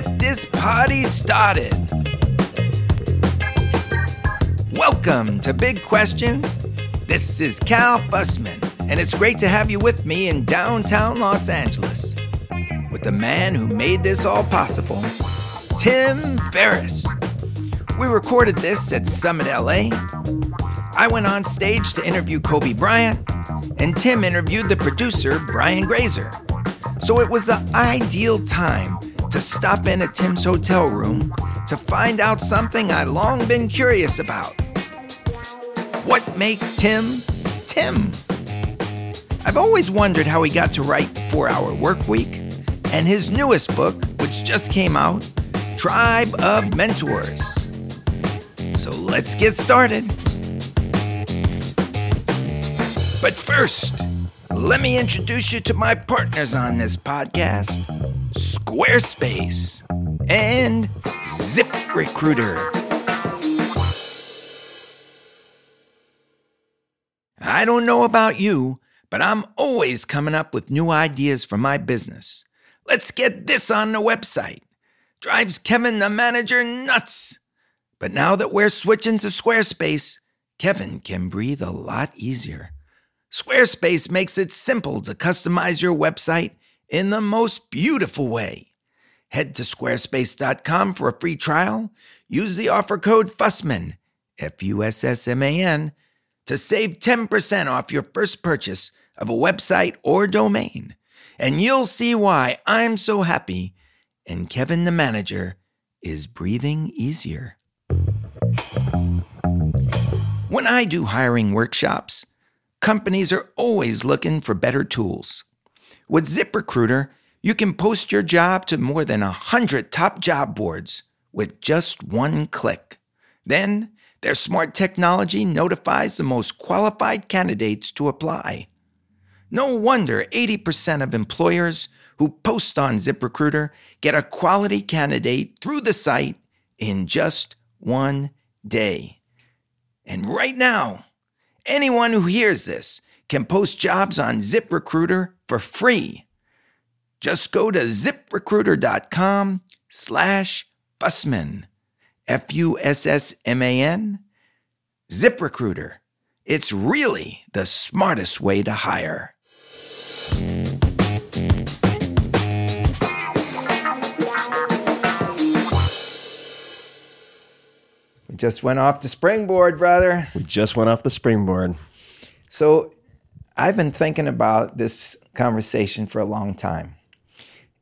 get this party started. Welcome to Big Questions. This is Cal Fussman, and it's great to have you with me in downtown Los Angeles with the man who made this all possible, Tim Ferriss. We recorded this at Summit LA. I went on stage to interview Kobe Bryant, and Tim interviewed the producer, Brian Grazer. So it was the ideal time to stop in at Tim's hotel room to find out something I long been curious about. What makes Tim Tim? I've always wondered how he got to write 4 Hour Work Week and his newest book, which just came out, Tribe of Mentors. So let's get started. But first, let me introduce you to my partners on this podcast Squarespace and ZipRecruiter. I don't know about you, but I'm always coming up with new ideas for my business. Let's get this on the website. Drives Kevin, the manager, nuts. But now that we're switching to Squarespace, Kevin can breathe a lot easier. Squarespace makes it simple to customize your website in the most beautiful way. Head to squarespace.com for a free trial. Use the offer code FUSSMAN, F U S S M A N, to save 10% off your first purchase of a website or domain. And you'll see why I'm so happy and Kevin the manager is breathing easier. When I do hiring workshops, companies are always looking for better tools. With ZipRecruiter, you can post your job to more than 100 top job boards with just one click. Then, their smart technology notifies the most qualified candidates to apply. No wonder 80% of employers who post on ZipRecruiter get a quality candidate through the site in just one day. And right now, anyone who hears this can post jobs on ZipRecruiter for free. Just go to ziprecruiter.com slash Fussman, F-U-S-S-M-A-N, ZipRecruiter. It's really the smartest way to hire. We just went off the springboard, brother. We just went off the springboard. So I've been thinking about this conversation for a long time.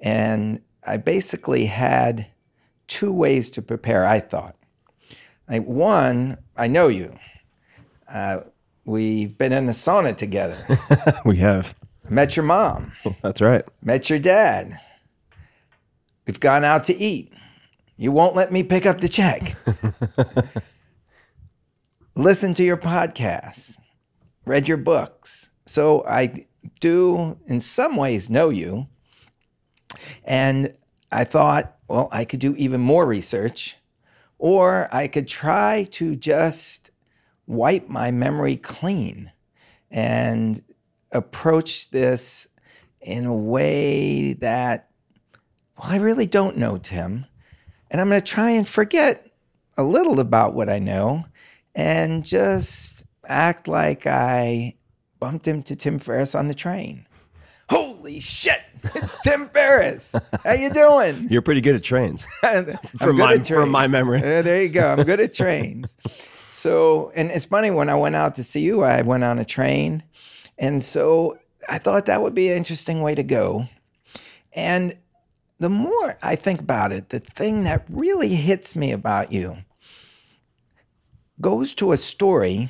And I basically had two ways to prepare, I thought. Like one, I know you. Uh, we've been in the sauna together. we have. Met your mom. That's right. Met your dad. We've gone out to eat. You won't let me pick up the check. Listen to your podcasts. Read your books. So I do, in some ways, know you. And I thought, well, I could do even more research, or I could try to just wipe my memory clean and approach this in a way that, well, I really don't know Tim. And I'm going to try and forget a little about what I know and just act like I bumped into Tim Ferriss on the train. Holy shit! It's Tim Ferriss. How you doing? You're pretty good at trains. From, good my, at from my memory. Uh, there you go. I'm good at trains. So, and it's funny when I went out to see you, I went on a train. And so I thought that would be an interesting way to go. And the more I think about it, the thing that really hits me about you goes to a story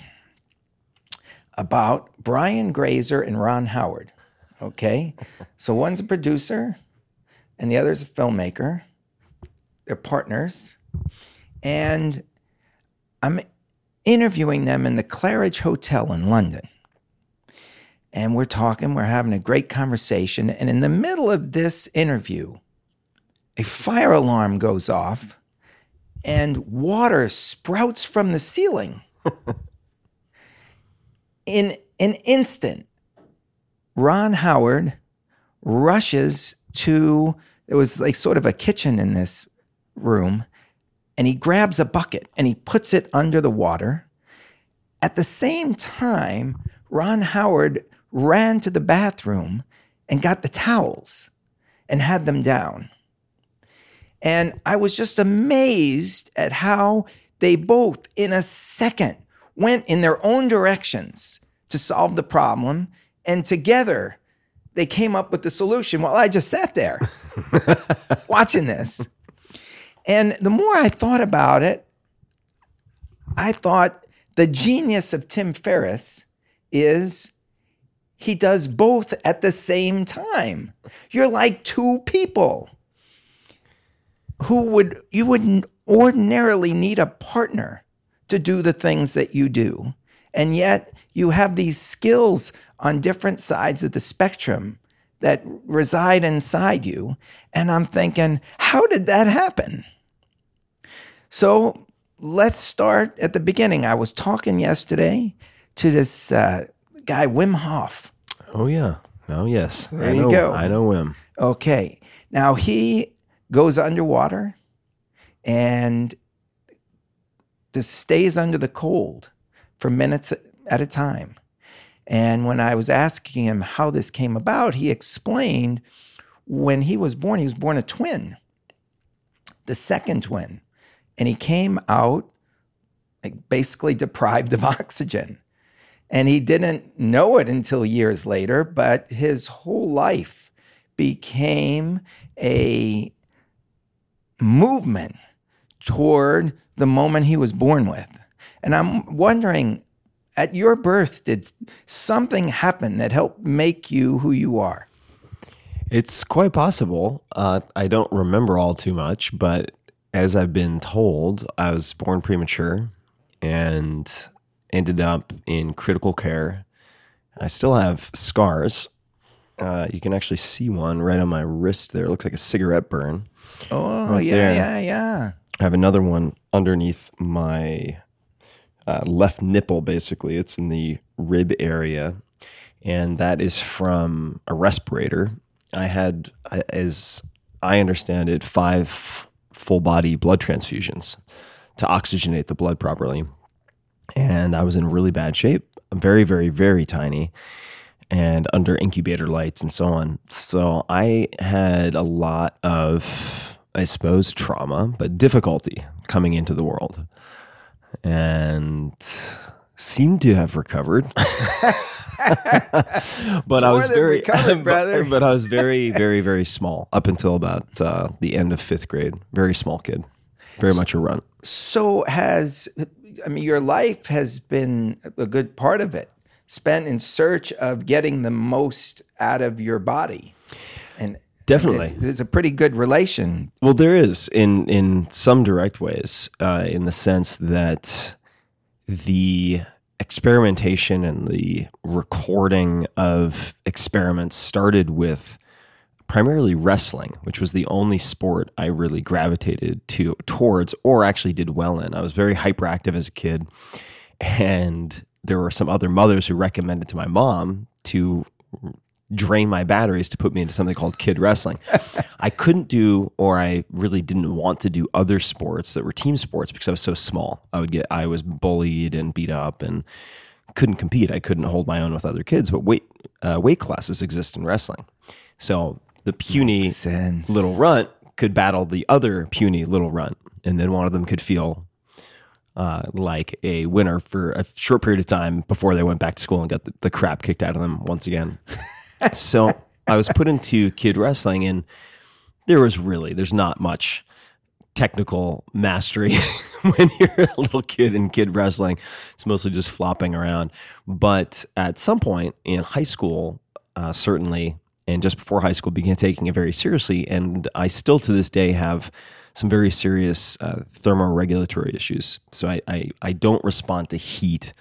about Brian Grazer and Ron Howard. Okay. so one's a producer and the other's a filmmaker. They're partners. And I'm interviewing them in the Claridge Hotel in London. And we're talking, we're having a great conversation. And in the middle of this interview, a fire alarm goes off and water sprouts from the ceiling. in an instant, Ron Howard rushes to there was like sort of a kitchen in this room, and he grabs a bucket and he puts it under the water. At the same time, Ron Howard ran to the bathroom and got the towels and had them down. And I was just amazed at how they both, in a second, went in their own directions to solve the problem. And together, they came up with the solution while I just sat there watching this. And the more I thought about it, I thought the genius of Tim Ferriss is he does both at the same time. You're like two people who would you wouldn't ordinarily need a partner to do the things that you do. And yet you have these skills on different sides of the spectrum that reside inside you. And I'm thinking, how did that happen? So let's start at the beginning. I was talking yesterday to this uh, guy, Wim Hof. Oh yeah. Oh yes. There I you know, go. I know him. Okay. Now he goes underwater and just stays under the cold for minutes at a time. And when I was asking him how this came about, he explained when he was born, he was born a twin, the second twin. And he came out like basically deprived of oxygen. And he didn't know it until years later, but his whole life became a movement toward the moment he was born with. And I'm wondering at your birth, did something happen that helped make you who you are? It's quite possible. Uh, I don't remember all too much, but as I've been told, I was born premature and ended up in critical care. I still have scars. Uh, you can actually see one right on my wrist there. It looks like a cigarette burn. Oh, Right yeah, there. yeah, yeah. I have another one underneath my uh, left nipple, basically. It's in the rib area. And that is from a respirator. I had, as I understand it, five full body blood transfusions to oxygenate the blood properly. And I was in really bad shape, very, very, very tiny, and under incubator lights and so on. So I had a lot of, I suppose, trauma, but difficulty coming into the world and seemed to have recovered. but I was very, recovered, but- brother. But, I was very, very, very small up until about uh, the end of fifth grade. Very small kid, very much a runt. So has I mean your life has been a good part of it spent in search of getting the most out of your body. And Definitely. there's a pretty good relation. Well, there is in in some direct ways, uh, in the sense that the experimentation and the recording of experiments started with primarily wrestling, which was the only sport I really gravitated to towards, or actually did well in. I was very hyperactive as a kid, and there were some other mothers who recommended to my mom to drain my batteries to put me into something called kid wrestling. I couldn't do, or I really didn't want to do other sports that were team sports because I was so small. I would get, I was bullied and beat up and couldn't compete. I couldn't hold my own with other kids. But weight uh, weight classes exist in wrestling, so the puny little runt could battle the other puny little runt, and then one of them could feel uh, like a winner for a short period of time before they went back to school and got the, the crap kicked out of them once again. so I was put into kid wrestling, and there was really there's not much technical mastery when you're a little kid in kid wrestling. It's mostly just flopping around. But at some point in high school, uh, certainly, and just before high school, began taking it very seriously. And I still to this day have some very serious uh, thermoregulatory issues. So I, I, I don't respond to heat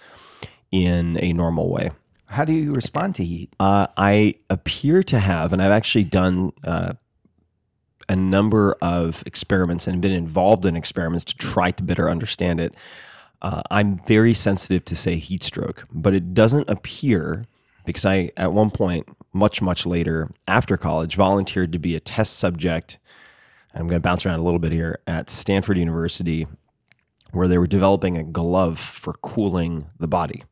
in a normal way. How do you respond to heat? Uh, I appear to have, and I've actually done uh, a number of experiments and been involved in experiments to try to better understand it. Uh, I'm very sensitive to say heat stroke, but it doesn't appear because I at one point much, much later, after college, volunteered to be a test subject. I'm going to bounce around a little bit here at Stanford University, where they were developing a glove for cooling the body.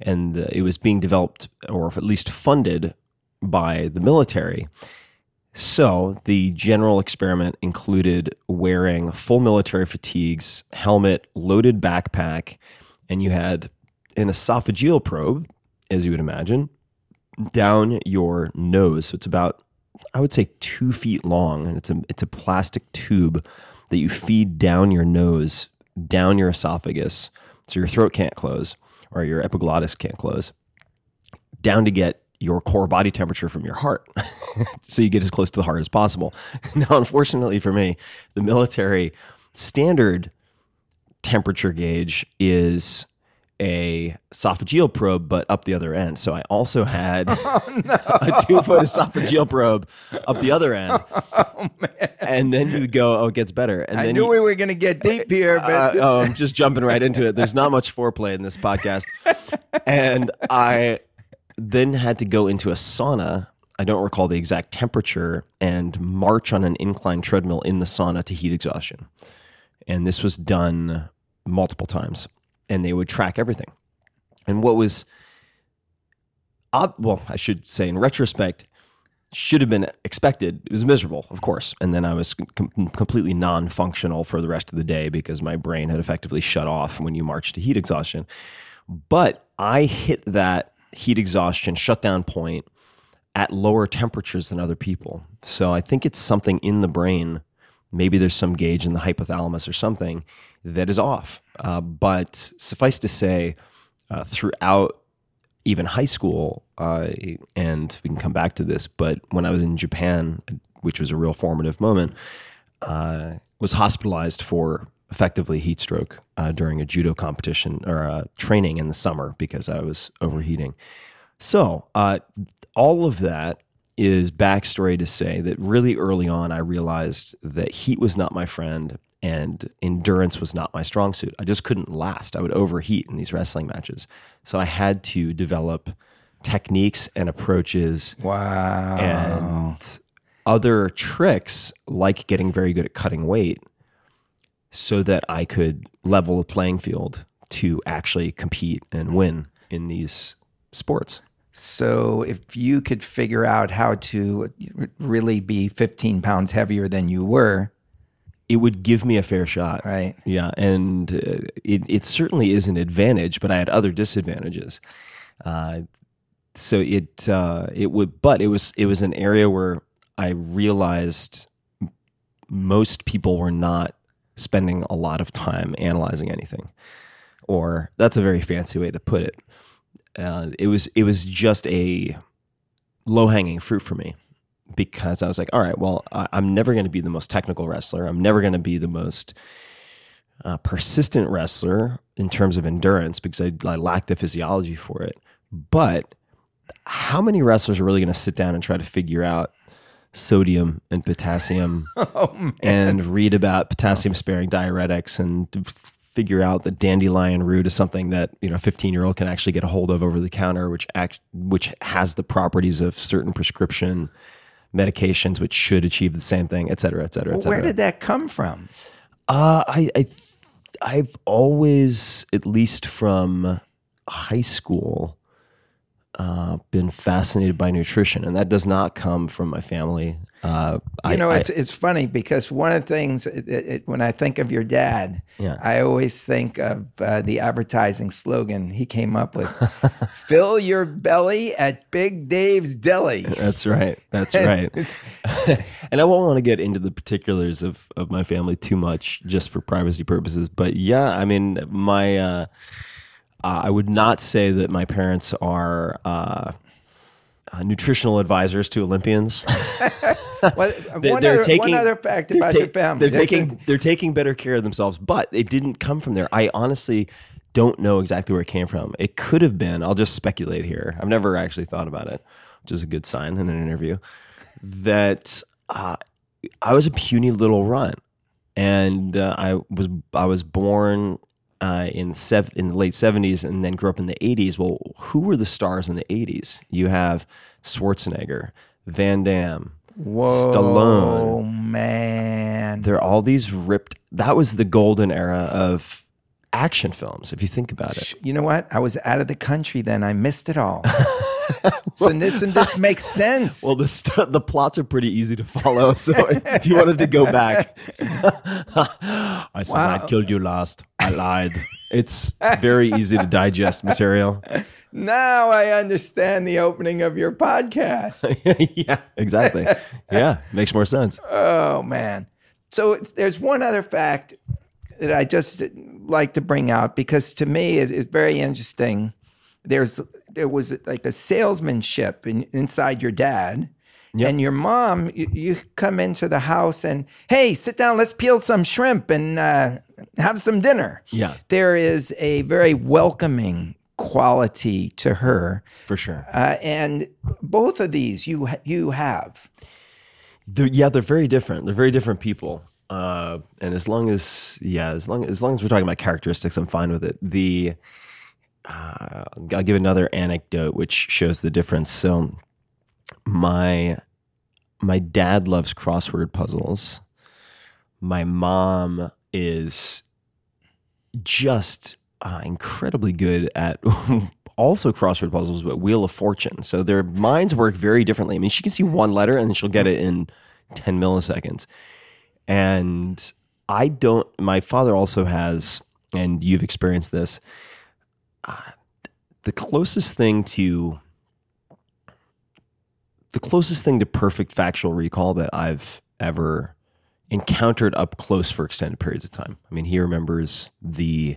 And it was being developed, or at least funded, by the military. So the general experiment included wearing full military fatigues, helmet, loaded backpack, and you had an esophageal probe, as you would imagine, down your nose. So it's about, I would say, two feet long, and it's a it's a plastic tube that you feed down your nose, down your esophagus, so your throat can't close or your epiglottis can't close, down to get your core body temperature from your heart. so you get as close to the heart as possible. Now, unfortunately for me, the military standard temperature gauge is a esophageal probe, but up the other end. So I also had oh, no. a two foot esophageal probe up the other end. Oh, and then you go, oh, it gets better. And I then knew you, we were going to get deep here, but uh, oh, I'm just jumping right into it. There's not much foreplay in this podcast, and I then had to go into a sauna. I don't recall the exact temperature and march on an incline treadmill in the sauna to heat exhaustion. And this was done multiple times and they would track everything. And what was well, I should say in retrospect, should have been expected. It was miserable, of course. And then I was com- completely non functional for the rest of the day because my brain had effectively shut off when you march to heat exhaustion. But I hit that heat exhaustion shutdown point at lower temperatures than other people. So I think it's something in the brain. Maybe there's some gauge in the hypothalamus or something that is off. Uh, but suffice to say, uh, throughout even high school, uh, and we can come back to this, but when I was in Japan, which was a real formative moment, uh, was hospitalized for effectively heat stroke uh, during a judo competition or training in the summer because I was overheating. So all of that is backstory to say that really early on, I realized that heat was not my friend and endurance was not my strong suit. I just couldn't last. I would overheat in these wrestling matches. So I had to develop techniques and approaches. Wow. And other tricks like getting very good at cutting weight so that I could level the playing field to actually compete and win in these sports. So, if you could figure out how to really be 15 pounds heavier than you were, it would give me a fair shot. Right. Yeah. And uh, it, it certainly is an advantage, but I had other disadvantages. Uh, so it, uh, it would, but it was, it was an area where I realized most people were not spending a lot of time analyzing anything, or that's a very fancy way to put it. Uh, it was it was just a low hanging fruit for me because I was like, all right, well, I, am never going to be the most technical wrestler. I'm never going to be the most uh, persistent wrestler in terms of endurance because I, I lack the physiology for it. But how many wrestlers are really going to sit down and try to figure out sodium and potassium oh, and read about potassium sparing diuretics and figure out that dandelion root is something that you know a 15 year old can actually get a hold of over the counter which act which has the properties of certain prescription medications which should achieve the same thing et cetera et cetera et cetera. where did that come from? Uh, I, I i've always at least from high school uh, been fascinated by nutrition, and that does not come from my family. Uh, you I, know, it's I, it's funny because one of the things it, it, when I think of your dad, yeah. I always think of uh, the advertising slogan he came up with: "Fill your belly at Big Dave's Deli." That's right. That's right. and I won't want to get into the particulars of of my family too much, just for privacy purposes. But yeah, I mean, my uh, I would not say that my parents are uh, uh, nutritional advisors to Olympians. well, they, one, other, taking, one, other, fact about ta- your family: they're taking they're taking better care of themselves, but it didn't come from there. I honestly don't know exactly where it came from. It could have been. I'll just speculate here. I've never actually thought about it, which is a good sign in an interview. That uh, I was a puny little runt, and uh, I was I was born uh, in sev- in the late seventies and then grew up in the eighties. Well, who were the stars in the eighties? You have Schwarzenegger, Van Damme, Whoa, Stallone. Oh man. There are all these ripped. That was the golden era of action films. If you think about it, You know what? I was out of the country then. I missed it all. so this and this makes sense. Well, the the plots are pretty easy to follow. So if you wanted to go back, I said I killed you last. I lied. It's very easy to digest material. now I understand the opening of your podcast. yeah, exactly. Yeah, makes more sense. Oh man. So there's one other fact that I just like to bring out because to me it's very interesting. There's there was like a salesmanship in, inside your dad. Yep. And your mom, you, you come into the house and, hey, sit down, let's peel some shrimp and uh, have some dinner. Yeah, There is a very welcoming quality to her. for sure. Uh, and both of these you you have. They're, yeah, they're very different. They're very different people. Uh, and as long as yeah, as long as long as we're talking about characteristics, I'm fine with it. The uh, I'll give another anecdote which shows the difference. So my my dad loves crossword puzzles. My mom is just uh, incredibly good at also crossword puzzles, but Wheel of Fortune. So their minds work very differently. I mean, she can see one letter and she'll get it in 10 milliseconds. And I don't, my father also has, and you've experienced this, the closest thing to, the closest thing to perfect factual recall that I've ever encountered up close for extended periods of time. I mean, he remembers the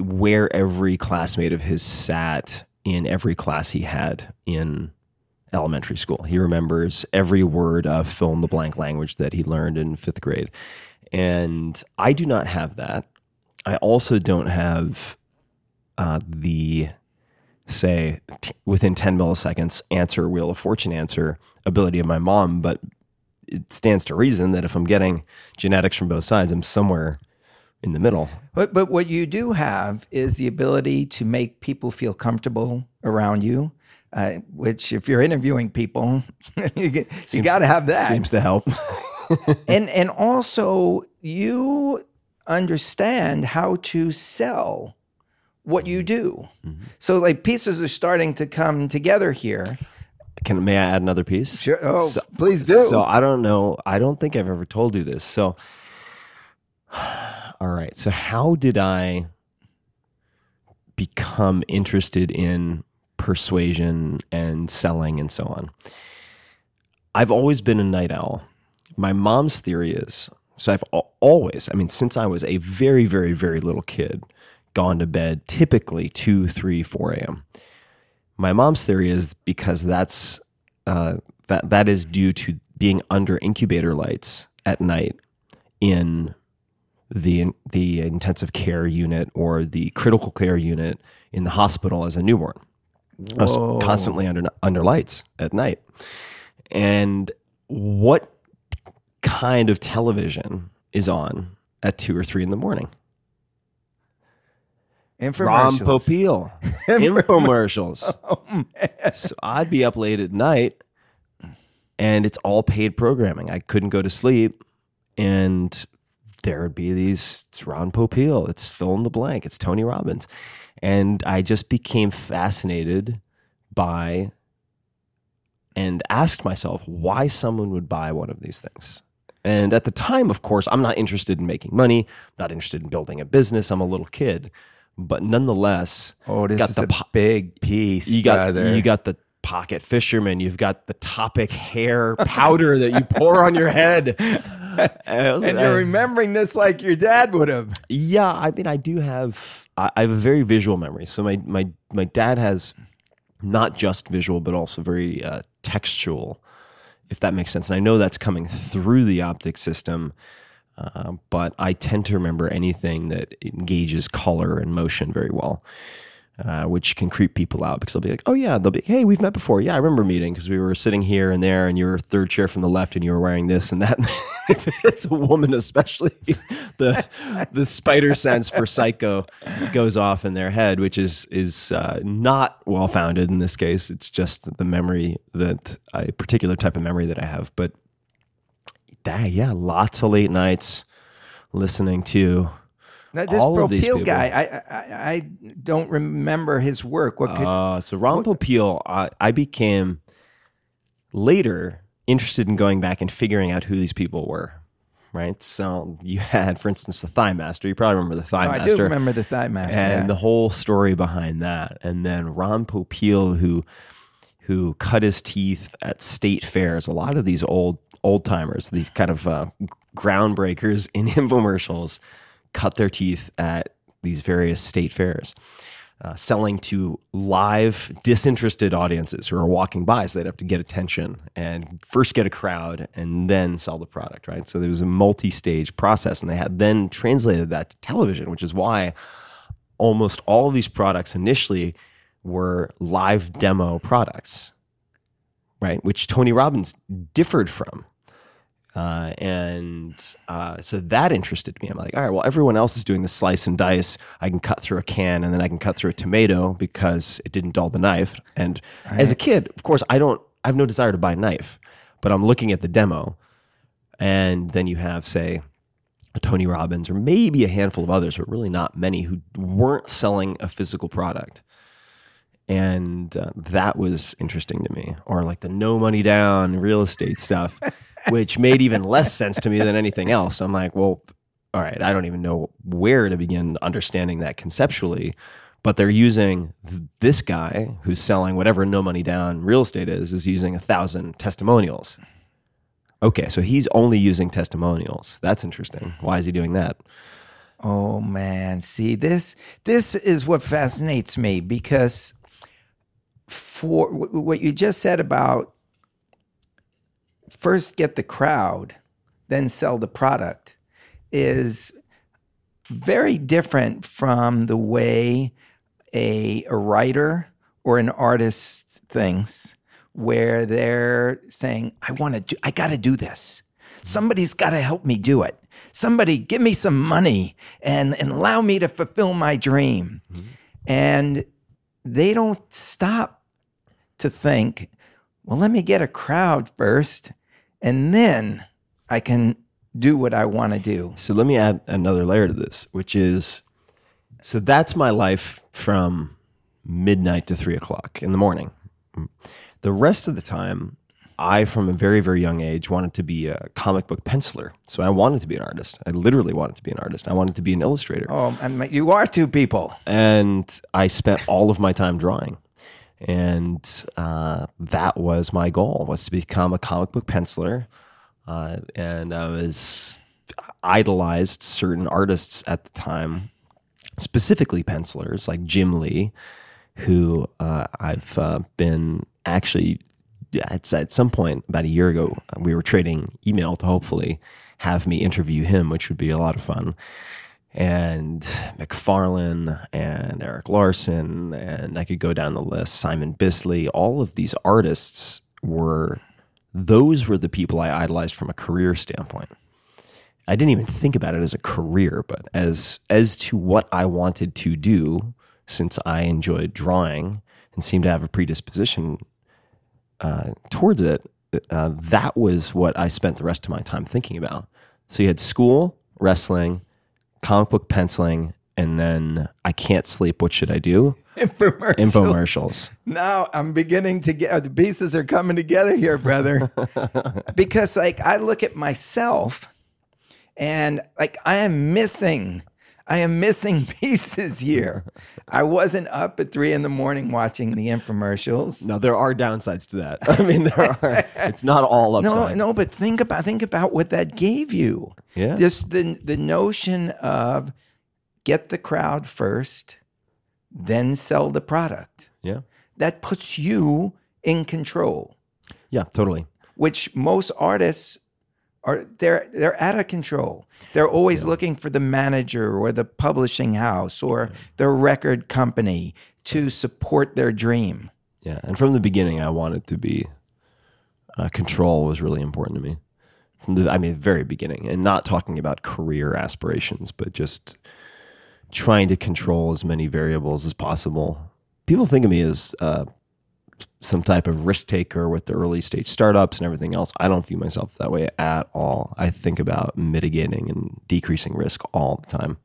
where every classmate of his sat in every class he had in elementary school. He remembers every word of fill in the blank language that he learned in fifth grade. And I do not have that. I also don't have uh, the, say, t- within 10 milliseconds answer, Wheel of Fortune answer ability of my mom. But it stands to reason that if I'm getting genetics from both sides, I'm somewhere in the middle. But but what you do have is the ability to make people feel comfortable around you. Uh, which, if you're interviewing people, you, get, you got to have that. Seems to help. and and also you understand how to sell what you do. Mm-hmm. So like pieces are starting to come together here. Can may I add another piece? Sure. Oh, So- please do. So I don't know. I don't think I've ever told you this. So, all right. So how did I become interested in persuasion and selling and so on? I've always been a night owl. My mom's theory is so I've always, I mean, since I was a very, very, very little kid, gone to bed typically 2, 3, 4 a.m. My mom's theory is because that's uh, that that is due to being under incubator lights at night in the the intensive care unit or the critical care unit in the hospital as a newborn. I was constantly under under lights at night. And what kind of television is on at two or three in the morning? Ron Infomercials. Oh, Popeil. Infomercials. So I'd be up late at night and it's all paid programming. I couldn't go to sleep and there would be these it's Ron Popeil, it's fill in the blank, it's Tony Robbins. And I just became fascinated by and asked myself why someone would buy one of these things. And at the time, of course, I'm not interested in making money, I'm not interested in building a business. I'm a little kid. But nonetheless, Oh, this got is the a po- big piece, you got brother. you got the pocket fisherman, you've got the Toppik hair powder that you pour on your head. and you're remembering this like your dad would have. Yeah, I mean, I do have. I I have a very visual memory. So my my my dad has not just visual, but also very uh, textual, if that makes sense. And I know that's coming through the optic system, uh, but I tend to remember anything that engages color and motion very well. Uh, which can creep people out because they'll be like, "Oh yeah," they'll be, "Hey, we've met before." Yeah, I remember meeting because we were sitting here and there, and you were third chair from the left, and you were wearing this and that. if it's a woman, especially the the spider sense for psycho goes off in their head, which is is uh, not well founded in this case. It's just the memory that a particular type of memory that I have. But that, yeah, lots of late nights listening to Now, this all people. guy, I, I I don't remember his work. What could Uh, so Ron Popeil, I, I became later interested in going back and figuring out who these people were. Right. So you had, for instance, the Thigh Master. You probably remember the Thigh Oh, I Master. do remember the Thigh Master. and yeah. the whole story behind that. And then Ron Popeil, who who cut his teeth at state fairs. A lot of these old old timers, the kind of uh, groundbreakers in infomercials, cut their teeth at these various state fairs. Uh, selling to live, disinterested audiences who are walking by, so they'd have to get attention and first get a crowd and then sell the product, right? So there was a multi-stage process, and they had then translated that to television, which is why almost all of these products initially were live demo products, right? Which Tony Robbins differed from. Uh, and uh, so that interested me. I'm like, all right, well, everyone else is doing the slice and dice. I can cut through a can and then I can cut through a tomato because it didn't dull the knife. And as a kid, of course, I don't, I have no desire to buy a knife, but I'm looking at the demo. And then you have, say, a Tony Robbins or maybe a handful of others, but really not many who weren't selling a physical product. And uh, that was interesting to me. Or like the no money down real estate stuff, which made even less sense to me than anything else. I'm like, well, all right, I don't even know where to begin understanding that conceptually. But they're using th- this guy who's selling whatever no money down real estate is, is using a thousand testimonials. Okay, so he's only using testimonials. That's interesting. Why is he doing that? Oh man, see this this is what fascinates me because for wh- what you just said about first get the crowd, then sell the product is very different from the way a, a writer or an artist thinks where they're saying i want to do i got to do this. Somebody's got to help me do it. Somebody give me some money and, and allow me to fulfill my dream. Mm-hmm. And they don't stop to think well let me get a crowd first and then i can do what i want to do So let me add another layer to this, which is so that's my life from midnight to three o'clock in the morning. The rest of the time, I, from a very, very young age, wanted to be a comic book penciler. So I wanted to be an artist. I literally wanted to be an artist. I wanted to be an illustrator. oh and you are two people and I spent all of my time drawing. And uh, that was my goal was to become a comic book penciler. Uh, and I was idolized certain artists at the time, specifically pencilers like Jim Lee, who uh, I've uh, been actually it's at some point about a year ago, we were trading email to hopefully have me interview him, which would be a lot of fun. And McFarlane and Erik Larsen, and I could go down the list, Simon Bisley, all of these artists were, those were the people I idolized from a career standpoint. I didn't even think about it as a career, but as as to what I wanted to do, since I enjoyed drawing and seemed to have a predisposition uh, towards it, uh, that was what I spent the rest of my time thinking about. So you had school, wrestling, comic book penciling, and then I can't sleep. What should I do? infomercials. Infomercials. Now I'm beginning to get the pieces are coming together here, brother. because like I look at myself and like I am missing I am missing pieces here. I wasn't up at three in the morning watching the infomercials. No, there are downsides to that. I mean, there are. It's not all upside. No, no, but think about think about what that gave you. Yeah. Just the the notion of get the crowd first, then sell the product. Yeah. That puts you in control. Yeah. Totally. which most artists are they're they're out of control. They're always looking for the manager or the publishing house or the record company to support their dream. Yeah. And from the beginning, I wanted to be uh, control was really important to me. from the I mean very beginning, and not talking about career aspirations, but just trying to control as many variables as possible. People think of me as uh, some type of risk taker with the early stage startups and everything else. I don't view myself that way at all. I think about mitigating and decreasing risk all the time.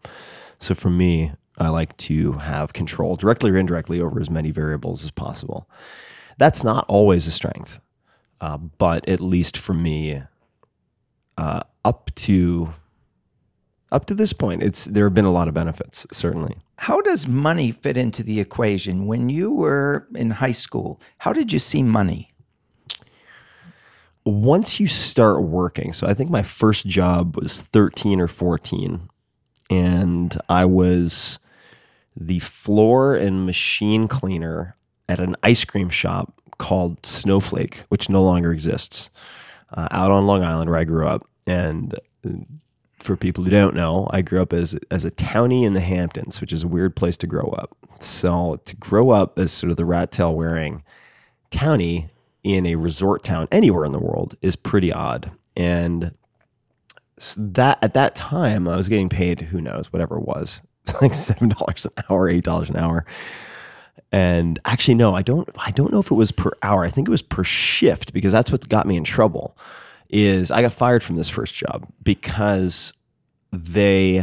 So for me, I like to have control directly or indirectly over as many variables as possible. That's not always a strength, uh, but at least for me, uh, up to up to this point, it's there have been a lot of benefits, certainly. How does money fit into the equation? When you were in high school, how did you see money? Once you start working, so I think my first job was 13 or 14, and I was the floor and machine cleaner at an ice cream shop called Snowflake, which no longer exists, uh, out on Long Island where I grew up. And uh, for people who don't know, I grew up as as a townie in the Hamptons, which is a weird place to grow up. So to grow up as sort of the rat tail wearing townie in a resort town anywhere in the world is pretty odd. And that at that time, I was getting paid who knows whatever it was, like seven dollars an hour, eight dollars an hour. And actually, no, I don't. I don't know if it was per hour. I think it was per shift because that's what got me in trouble is I got fired from this first job because they,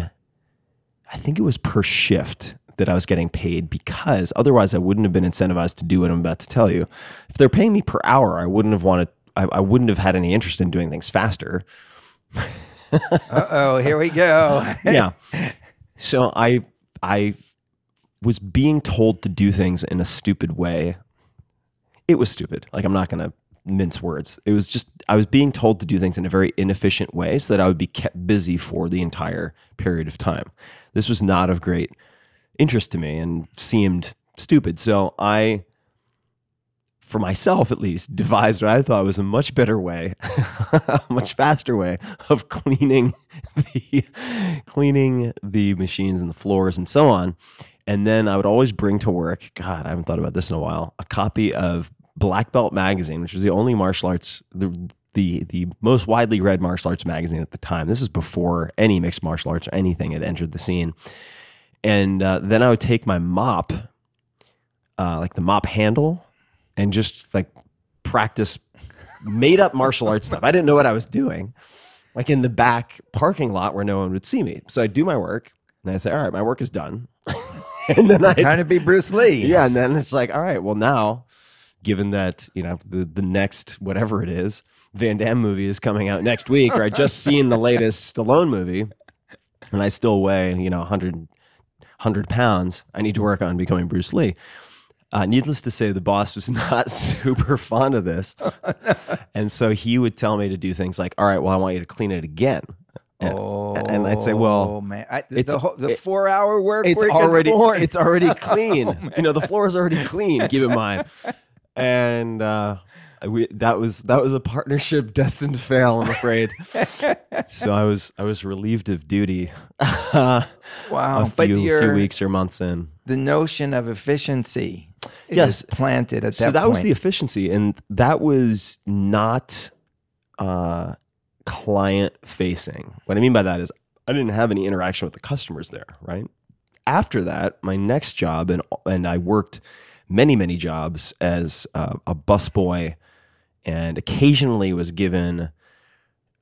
I think it was per shift that I was getting paid because otherwise I wouldn't have been incentivized to do what I'm about to tell you. If they're paying me per hour, I wouldn't have wanted, I, I wouldn't have had any interest in doing things faster. uh oh, here we go. yeah. So I, I was being told to do things in a stupid way. It was stupid. Like I'm not going to mince words. It was just I was being told to do things in a very inefficient way so that I would be kept busy for the entire period of time. This was not of great interest to me and seemed stupid. So I for myself at least devised what I thought was a much better way, a much faster way of cleaning the cleaning the machines and the floors and so on. And then I would always bring to work, God, I haven't thought about this in a while, a copy of Black Belt magazine, which was the only martial arts the the the most widely read martial arts magazine at the time. This is before any mixed martial arts or anything had entered the scene. And uh, then I would take my mop, uh, like the mop handle, and just like practice made up martial arts stuff. I didn't know what I was doing, like in the back parking lot where no one would see me. So I do my work, and I say, "All right, my work is done." and then I kind of be Bruce Lee. Yeah, and then it's like, "All right, well now." Given that you know the the next whatever it is Van Damme movie is coming out next week, or I just seen the latest Stallone movie, and I still weigh you know 100, 100 pounds. I need to work on becoming Bruce Lee. Uh, needless to say, the boss was not super fond of this, and so he would tell me to do things like, "All right, well, I want you to clean it again." And, oh, and I'd say, well, oh, man, I, the, the, the it, four hour work it's already it's already clean. oh, you know, the floor is already clean. Keep in mind, and uh, we that was that was a partnership destined to fail. I'm afraid. so I was I was relieved of duty. wow, a few, but you're, few weeks or months in. The notion of efficiency yes planted at that. So that point. was the efficiency, and that was not uh, client facing. What I mean by that is I didn't have any interaction with the customers there. Right after that, my next job, and and I worked many, many jobs as uh, a busboy and occasionally was given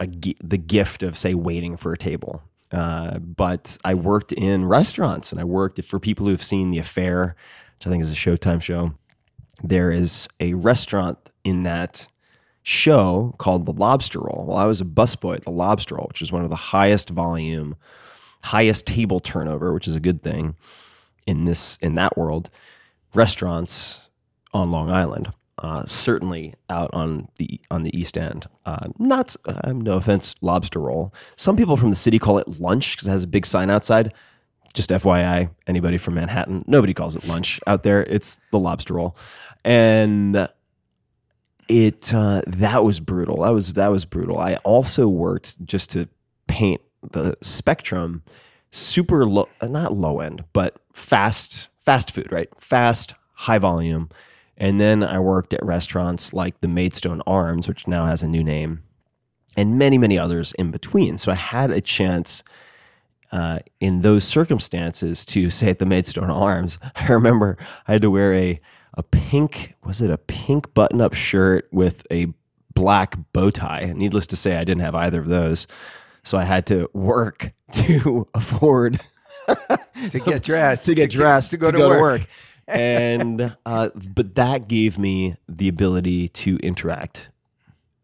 a, the gift of, say, waiting for a table. Uh, but I worked in restaurants and I worked for people who have seen The Affair, which I think is a Showtime show. There is a restaurant in that show called The Lobster Roll. Well, I was a busboy at The Lobster Roll, which is one of the highest volume, highest table turnover, which is a good thing in this in that world restaurants on Long Island. Uh, certainly out on the on the East End. Uh, not uh, no offense, lobster roll. Some people from the city call it lunch because it has a big sign outside. Just FYI, anybody from Manhattan, nobody calls it lunch out there. It's the lobster roll, and it uh, that was brutal. That was that was brutal. I also worked just to paint the spectrum, super low, not low end, but fast fast food, right? Fast, high volume. And then I worked at restaurants like the Maidstone Arms, which now has a new name, and many, many others in between. So I had a chance uh, in those circumstances to say at the Maidstone Arms. I remember I had to wear a a pink was it a pink button up shirt with a black bow tie. Needless to say, I didn't have either of those, so I had to work to afford to get dressed to get dressed to go to, work. and uh, but that gave me the ability to interact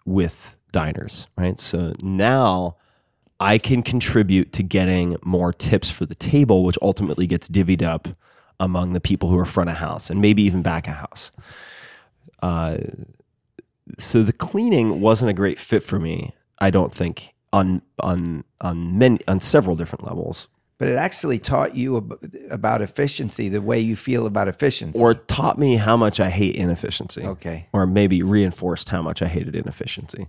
with diners, right? So now I can contribute to getting more tips for the table, which ultimately gets divvied up among the people who are front of house and maybe even back of house. Uh, so the cleaning wasn't a great fit for me. I don't think on on on many on several different levels. But it actually taught you ab- about efficiency, the way you feel about efficiency. Or taught me how much I hate inefficiency. Okay. Or maybe reinforced how much I hated inefficiency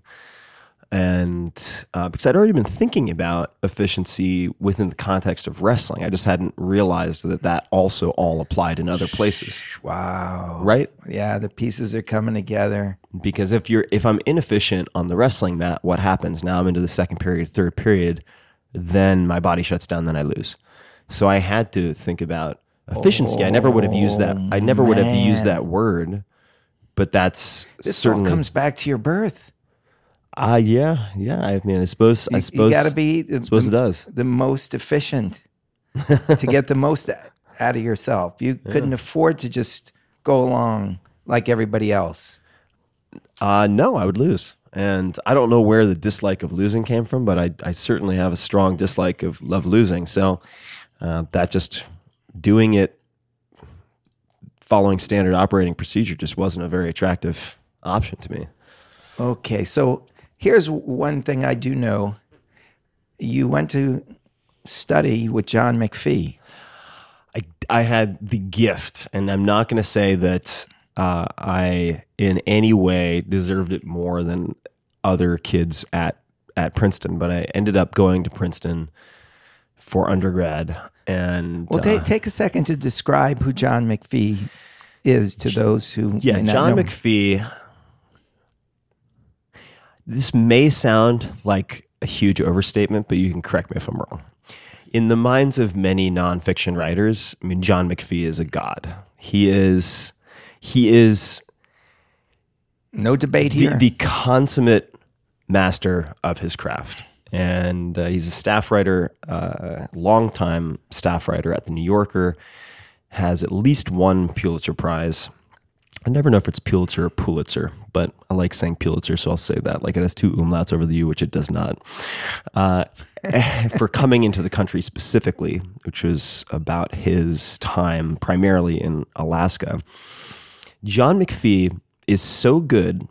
and uh, because I'd already been thinking about efficiency within the context of wrestling, I just hadn't realized that that also all applied in other places. Wow! Right? Yeah, the pieces are coming together. Because if you're if I'm inefficient on the wrestling mat, what happens? Now I'm into the second period, third period, then my body shuts down, then I lose. So I had to think about efficiency. Oh, I never would have used that. I never man. would have used that word, but that's this certainly all comes back to your birth. Ah, uh, yeah, yeah. I mean, I suppose, I suppose, you got to be. I suppose the, it does the most efficient to get the most out of yourself. You yeah. couldn't afford to just go along like everybody else. Uh no, I would lose, and I don't know where the dislike of losing came from, but I, I certainly have a strong dislike of love losing. So uh, that just doing it, following standard operating procedure, just wasn't a very attractive option to me. Okay, so Here's one thing I do know you went to study with John McPhee. I, I had the gift, and I'm not going to say that uh, I in any way deserved it more than other kids at at Princeton, but I ended up going to Princeton for undergrad. And well, uh, take a second to describe who John McPhee is to those who yeah, John McPhee this may sound like a huge overstatement, but you can correct me if I'm wrong. In the minds of many nonfiction writers, I mean, John McPhee is a god. He is, he is no debate here. The, the consummate master of his craft, and uh, he's a staff writer, uh, longtime staff writer at the New Yorker. Has at least one Pulitzer Prize I never know if it's Pulitzer or Pulitzer, but I like saying Pulitzer, so I'll say that. Like it has two umlauts over the U, which it does not. Uh, for coming into the country specifically, which was about his time primarily in Alaska, John McPhee is so good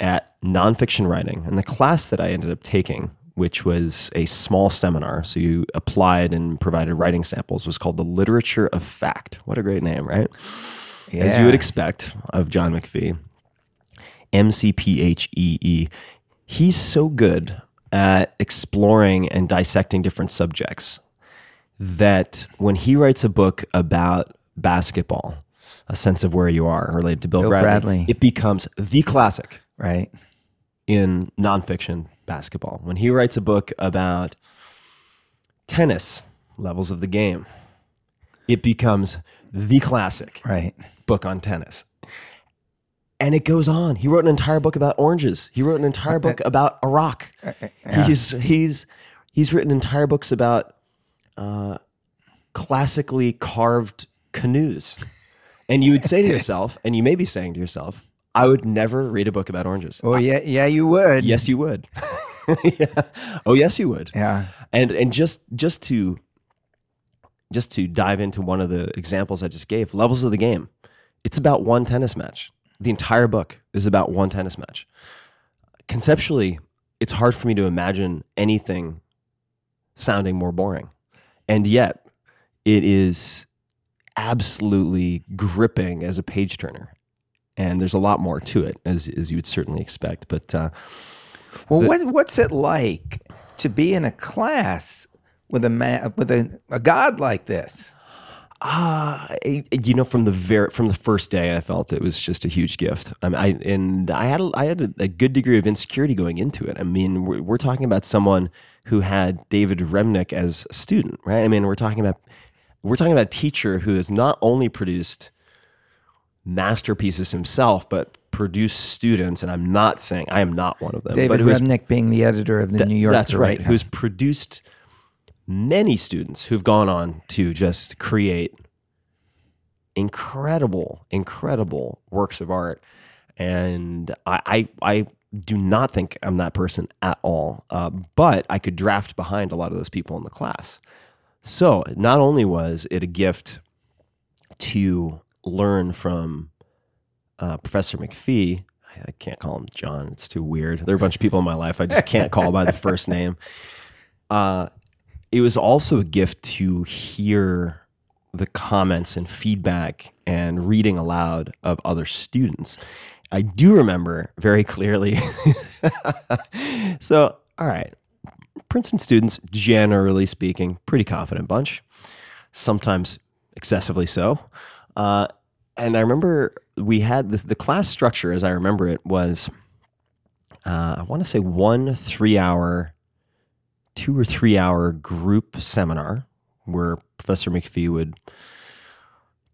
at nonfiction writing. And the class that I ended up taking, which was a small seminar, so you applied and provided writing samples, was called The Literature of Fact. What a great name, right? yeah. as you would expect of John McPhee. M C P H E E. He's so good at exploring and dissecting different subjects that when he writes a book about basketball, a sense of where you are related to Bill, Bill Bradley, Bradley, it becomes the classic. Right. In nonfiction basketball. When he writes a book about tennis, levels of the game, it becomes the classic. Right book on tennis. And it goes on. He wrote an entire book about oranges. He wrote an entire book uh, about Iraq. Uh, yeah. He's he's he's written entire books about uh, classically carved canoes. And you would say to yourself, and you may be saying to yourself, I would never read a book about oranges. Oh yeah, yeah, you would. Yes, you would. yeah. Oh yes, you would. Yeah. And and just just to just to dive into one of the examples I just gave, levels of the game. It's about one tennis match. The entire book is about one tennis match. Conceptually, it's hard for me to imagine anything sounding more boring. And yet, it is absolutely gripping as a page turner. And there's a lot more to it, as, as you would certainly expect. But, uh, well, the, what, what's it like to be in a class with a man, with a, a god like this? Uh, you know, from the very from the first day, I felt it was just a huge gift. I, mean, I and I had a, I had a, a, good degree of insecurity going into it. I mean, we're, we're talking about someone who had David Remnick as a student, right? I mean, we're talking about we're talking about a teacher who has not only produced masterpieces himself, but produced students. And I'm not saying I am not one of them. David Remnick being the editor of the th- New York. That's right. right who's produced many students who've gone on to just create incredible, incredible works of art. And I, I, I do not think I'm that person at all. Uh, but I could draft behind a lot of those people in the class. So not only was it a gift to learn from uh, Professor McPhee, I can't call him John. It's too weird. There are a bunch of people in my life I just can't call by the first name. Uh, it was also a gift to hear the comments and feedback and reading aloud of other students. I do remember very clearly. so, all right, Princeton students, generally speaking, pretty confident bunch, sometimes excessively so. Uh, and I remember we had this, the class structure, as I remember it, was uh, I want to say one three hour, two or three hour group seminar where Professor McPhee would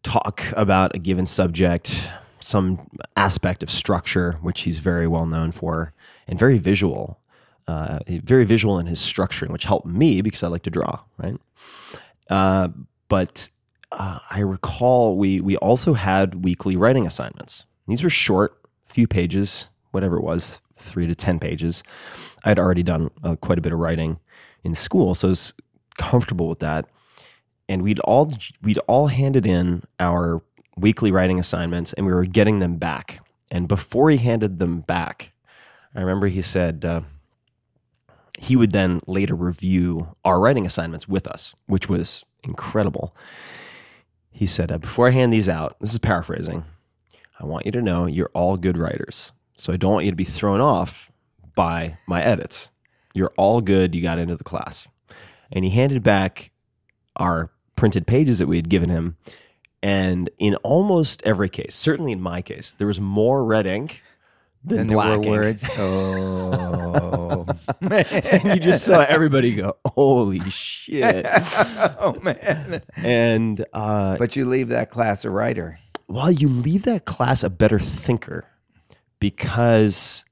talk about a given subject, some aspect of structure, which he's very well known for, and very visual, uh, very visual in his structuring, which helped me because I like to draw, right? Uh, but uh, I recall we we also had weekly writing assignments. These were short, few pages, whatever it was, three to ten pages. I had already done uh, quite a bit of writing in school, so I was comfortable with that and we'd all we'd all handed in our weekly writing assignments and we were getting them back and before he handed them back i remember he said uh, he would then later review our writing assignments with us which was incredible. He said uh, before i hand these out this is paraphrasing i want you to know you're all good writers. So i don't want you to be thrown off by my edits. You're all good. You got into the class. And he handed back our printed pages that we had given him. And in almost every case, certainly in my case, there was more red ink than there were words. Oh, man! you just saw everybody go, "Holy shit!" oh man! And uh, but you leave that class a writer. Well, you leave that class a better thinker because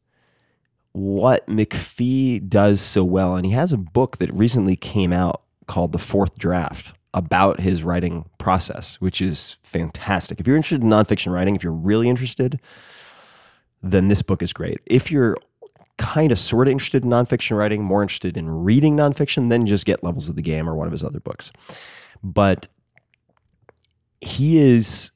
what McPhee does so well, and he has a book that recently came out called The Fourth Draft about his writing process, which is fantastic. If you're interested in nonfiction writing, if you're really interested, then this book is great. If you're kind of sort of interested in nonfiction writing, more interested in reading nonfiction, then just get Levels of the Game or one of his other books. But he is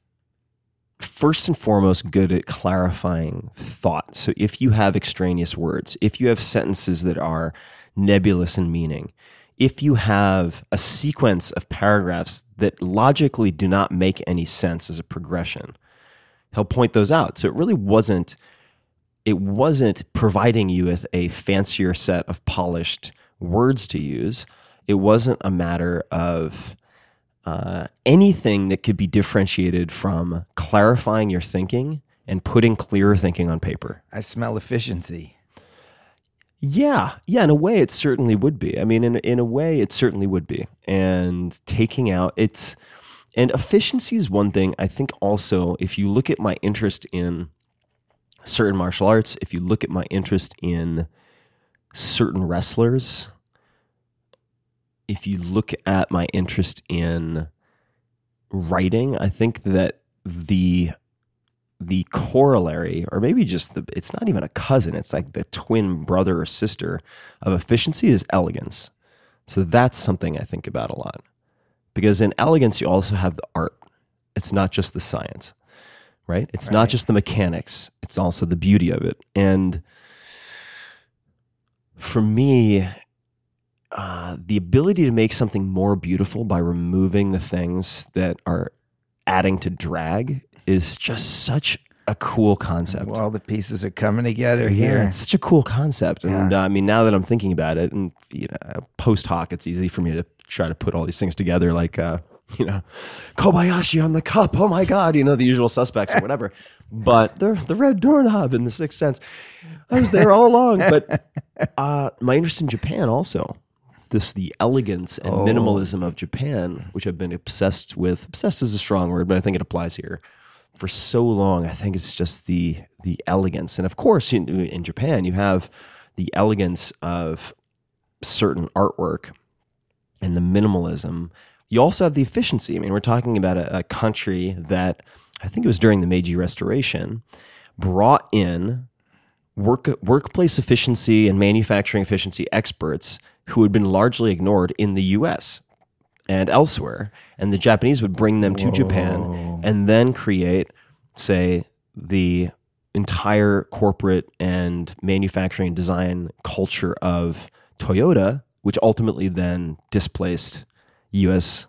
first and foremost good at clarifying thought. So if you have extraneous words, if you have sentences that are nebulous in meaning, if you have a sequence of paragraphs that logically do not make any sense as a progression, he'll point those out. So it really wasn't it wasn't providing you with a fancier set of polished words to use. It wasn't a matter of uh, anything that could be differentiated from clarifying your thinking and putting clearer thinking on paper. I smell efficiency. Yeah, yeah. In a way, it certainly would be. I mean, in in a way, it certainly would be. And taking out it's and efficiency is one thing. I think also, if you look at my interest in certain martial arts, if you look at my interest in certain wrestlers, if you look at my interest in writing, I think that the the corollary, or maybe just the, it's not even a cousin, it's like the twin brother or sister of efficiency is elegance. So that's something I think about a lot. Because in elegance, you also have the art, it's not just the science, right? It's right. not just the mechanics, it's also the beauty of it. And for me, uh, the ability to make something more beautiful by removing the things that are adding to drag is just such a cool concept. Well, all the pieces are coming together here. Yeah, it's such a cool concept. And yeah. uh, I mean, now that I'm thinking about it, and you know, post hoc, it's easy for me to try to put all these things together, like uh, you know, Kobayashi on the cup. Oh my God, you know, the usual suspects or whatever. But the the red doorknob in the Sixth Sense, I was there all along. But uh, my interest in Japan also, this the elegance and Oh. minimalism of Japan, which I've been obsessed with. Obsessed is a strong word, but I think it applies here. For so long, I think it's just the the elegance, and of course, in, in Japan, you have the elegance of certain artwork and the minimalism. You also have the efficiency. I mean, we're talking about a, a country that I think it was during the Meiji Restoration brought in work workplace efficiency and manufacturing efficiency experts who had been largely ignored in the U.S. and elsewhere, and the Japanese would bring them to Japan and then create, say, the entire corporate and manufacturing design culture of Toyota, which ultimately then displaced U.S.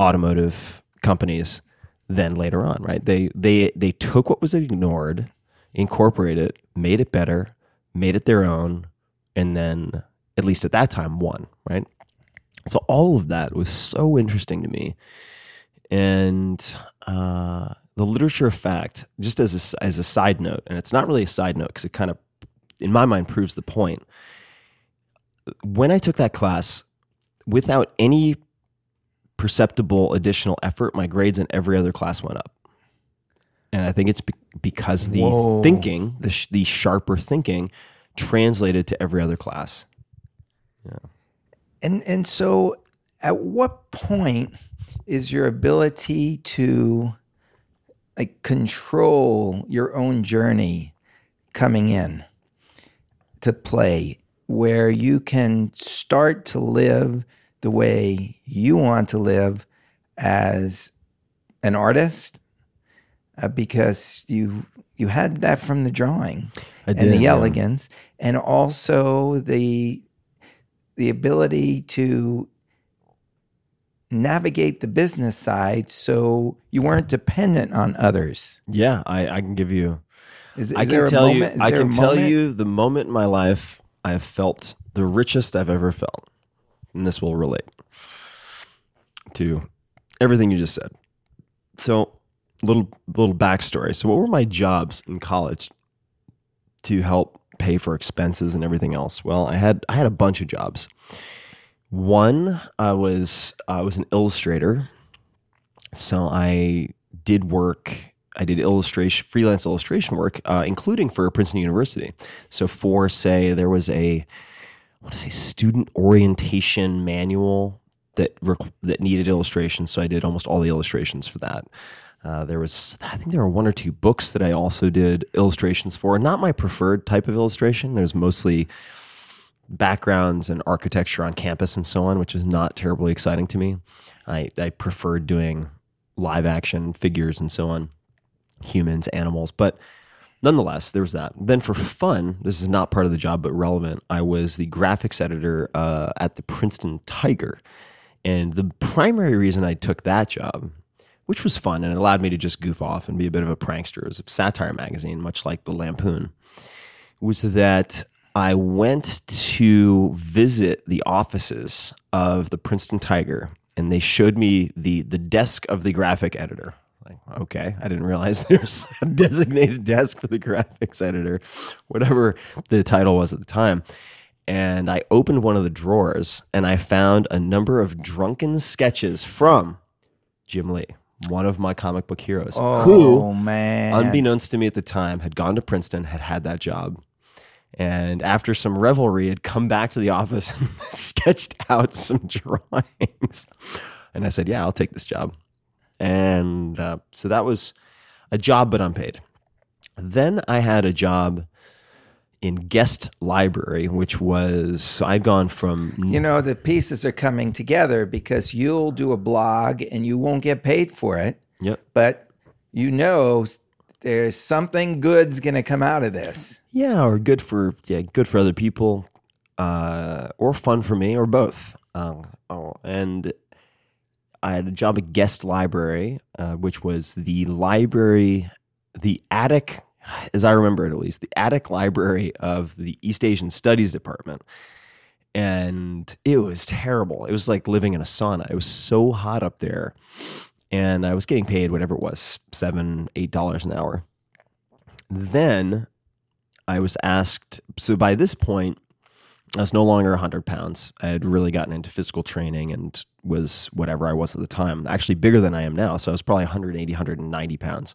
automotive companies. Then later on, right? They they they took what was ignored, incorporated it, made it better, made it their own, and then at least at that time won, right? So all of that was so interesting to me, and uh, the literature of fact, just as a, as a side note, and it's not really a side note because it kind of, in my mind, proves the point. When I took that class, without any perceptible additional effort, my grades in every other class went up. And I think it's be- because the Whoa. thinking, the, sh- the sharper thinking, translated to every other class. Yeah. And and so at what point is your ability to like control your own journey coming in to play where you can start to live the way you want to live as an artist uh, because you you had that from the drawing and the yeah. elegance and also the the ability to navigate the business side so you weren't dependent on others. Yeah, I, I can give you. Is, is I can tell moment? you. Is I can tell you the moment in my life I have felt the richest I've ever felt, and this will relate to everything you just said. So, little little backstory. So, what were my jobs in college to help pay for expenses and everything else? Well, I had I had a bunch of jobs. One, I was I was an illustrator, so I did work. I did illustration, freelance illustration work, uh, including for Princeton University. So, for say, there was a, I want to say, student orientation manual that requ- that needed illustrations. So, I did almost all the illustrations for that. Uh, there was, I think, there were one or two books that I also did illustrations for. Not my preferred type of illustration. There's mostly backgrounds and architecture on campus and so on, which is not terribly exciting to me. I, I prefer doing live action figures and so on, humans, animals. But nonetheless, there was that. Then for fun, this is not part of the job, but relevant, I was the graphics editor uh, at the Princeton Tiger. And the primary reason I took that job, which was fun and it allowed me to just goof off and be a bit of a prankster, was a satire magazine, much like the Lampoon, was that I went to visit the offices of the Princeton Tiger, and they showed me the the desk of the graphic editor. Like, okay, I didn't realize there's a designated desk for the graphics editor, whatever the title was at the time. And I opened one of the drawers, and I found a number of drunken sketches from Jim Lee, one of my comic book heroes, Oh who man! unbeknownst to me at the time, had gone to Princeton, had had that job. And after some revelry, had come back to the office and sketched out some drawings. And I said, Yeah, I'll take this job. And uh, so that was a job, but unpaid. Then I had a job in Gest library, which was, so I'd gone from you know the pieces are coming together because you'll do a blog and you won't get paid for it, Yep. but you know there's something good's going to come out of this. Yeah, or good for yeah, good for other people, uh, or fun for me, or both. Um, oh, and I had a job at Gest library, uh, which was the library, the attic, as I remember it at least, the attic library of the East Asian Studies Department. and it was terrible. It was like living in a sauna. It was so hot up there, and I was getting paid whatever it was seven, eight dollars an hour. Then I was asked. So by this point, I was no longer 100 pounds. I had really gotten into physical training and was whatever I was at the time, actually bigger than I am now. So I was probably 180, 190 pounds.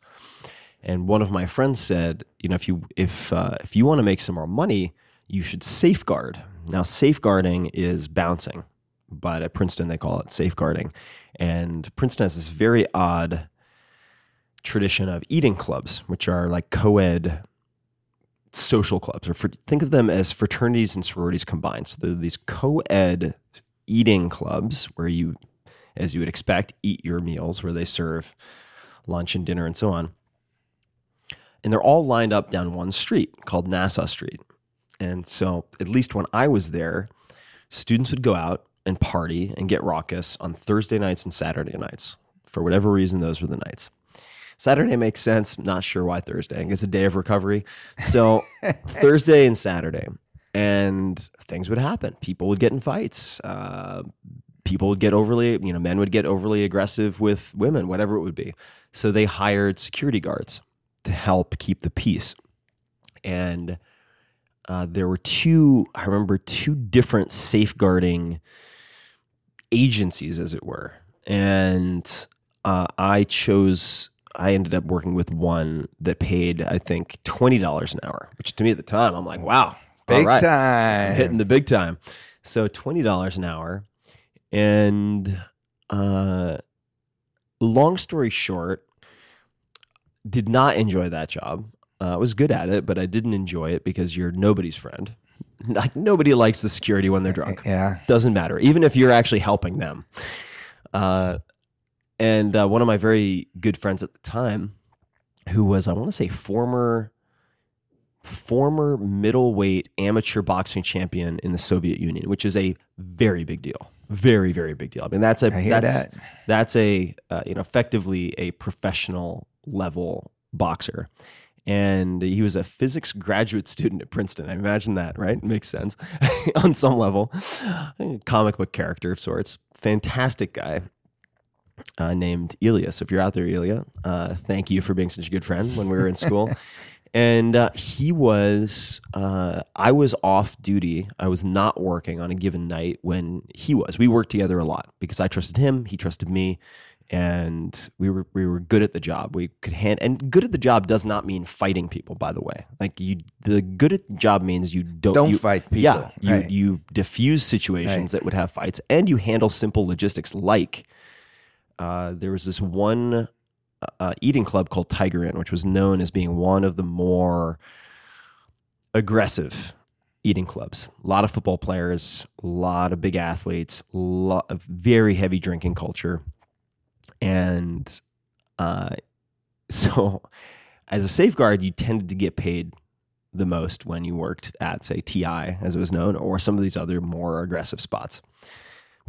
And one of my friends said, you know, if you if uh, if you want to make some more money, you should safeguard. Now, safeguarding is bouncing, but at Princeton they call it safeguarding. And Princeton has this very odd tradition of eating clubs, which are like co-ed social clubs, or for, think of them as fraternities and sororities combined. So they're these co-ed eating clubs where you, as you would expect, eat your meals, where they serve lunch and dinner and so on. And they're all lined up down one street called Nassau Street. And so, at least when I was there, students would go out and party and get raucous on Thursday nights and Saturday nights. For whatever reason, those were the nights. Saturday makes sense. Not sure why Thursday. It's a day of recovery. So Thursday and Saturday, and things would happen. People would get in fights. Uh, people would get overly, you know, men would get overly aggressive with women, whatever it would be. So they hired security guards to help keep the peace. And uh, there were two, I remember two different safeguarding agencies, as it were. And uh, I chose I ended up working with one that paid, I think, twenty dollars an hour, which to me at the time, I'm like, wow, big time, hitting the big time. So twenty dollars an hour, and uh, long story short, did not enjoy that job. Uh, I was good at it, but I didn't enjoy it because you're nobody's friend. Like nobody likes the security when they're drunk. Yeah, doesn't matter. Even if you're actually helping them. Uh, and uh, one of my very good friends at the time, who was I want to say former former middleweight amateur boxing champion in the Soviet Union, which is a very big deal. Very, very big deal. I mean, that's a that's that. that's a uh, you know effectively a professional level boxer. And he was a physics graduate student at Princeton. I imagine that, right? Makes sense on some level. Comic book character of sorts. Fantastic guy uh, named Ilya. So if you're out there, Ilya, uh, thank you for being such a good friend when we were in school. and uh, he was, uh, I was off duty. I was not working on a given night when he was. We worked together a lot because I trusted him, he trusted me, and we were we were good at the job. We could hand and good at the job does not mean fighting people. By the way, like you, the good at the job means you don't don't you, fight people. Yeah, you right. you diffuse situations Right. that would have fights, and you handle simple logistics like uh, there was this one uh, eating club called Tiger Inn, which was known as being one of the more aggressive eating clubs. A lot of football players, a lot of big athletes, a lot of very heavy drinking culture, and uh, so as a safeguard, you tended to get paid the most when you worked at, say, TI, as it was known, or some of these other more aggressive spots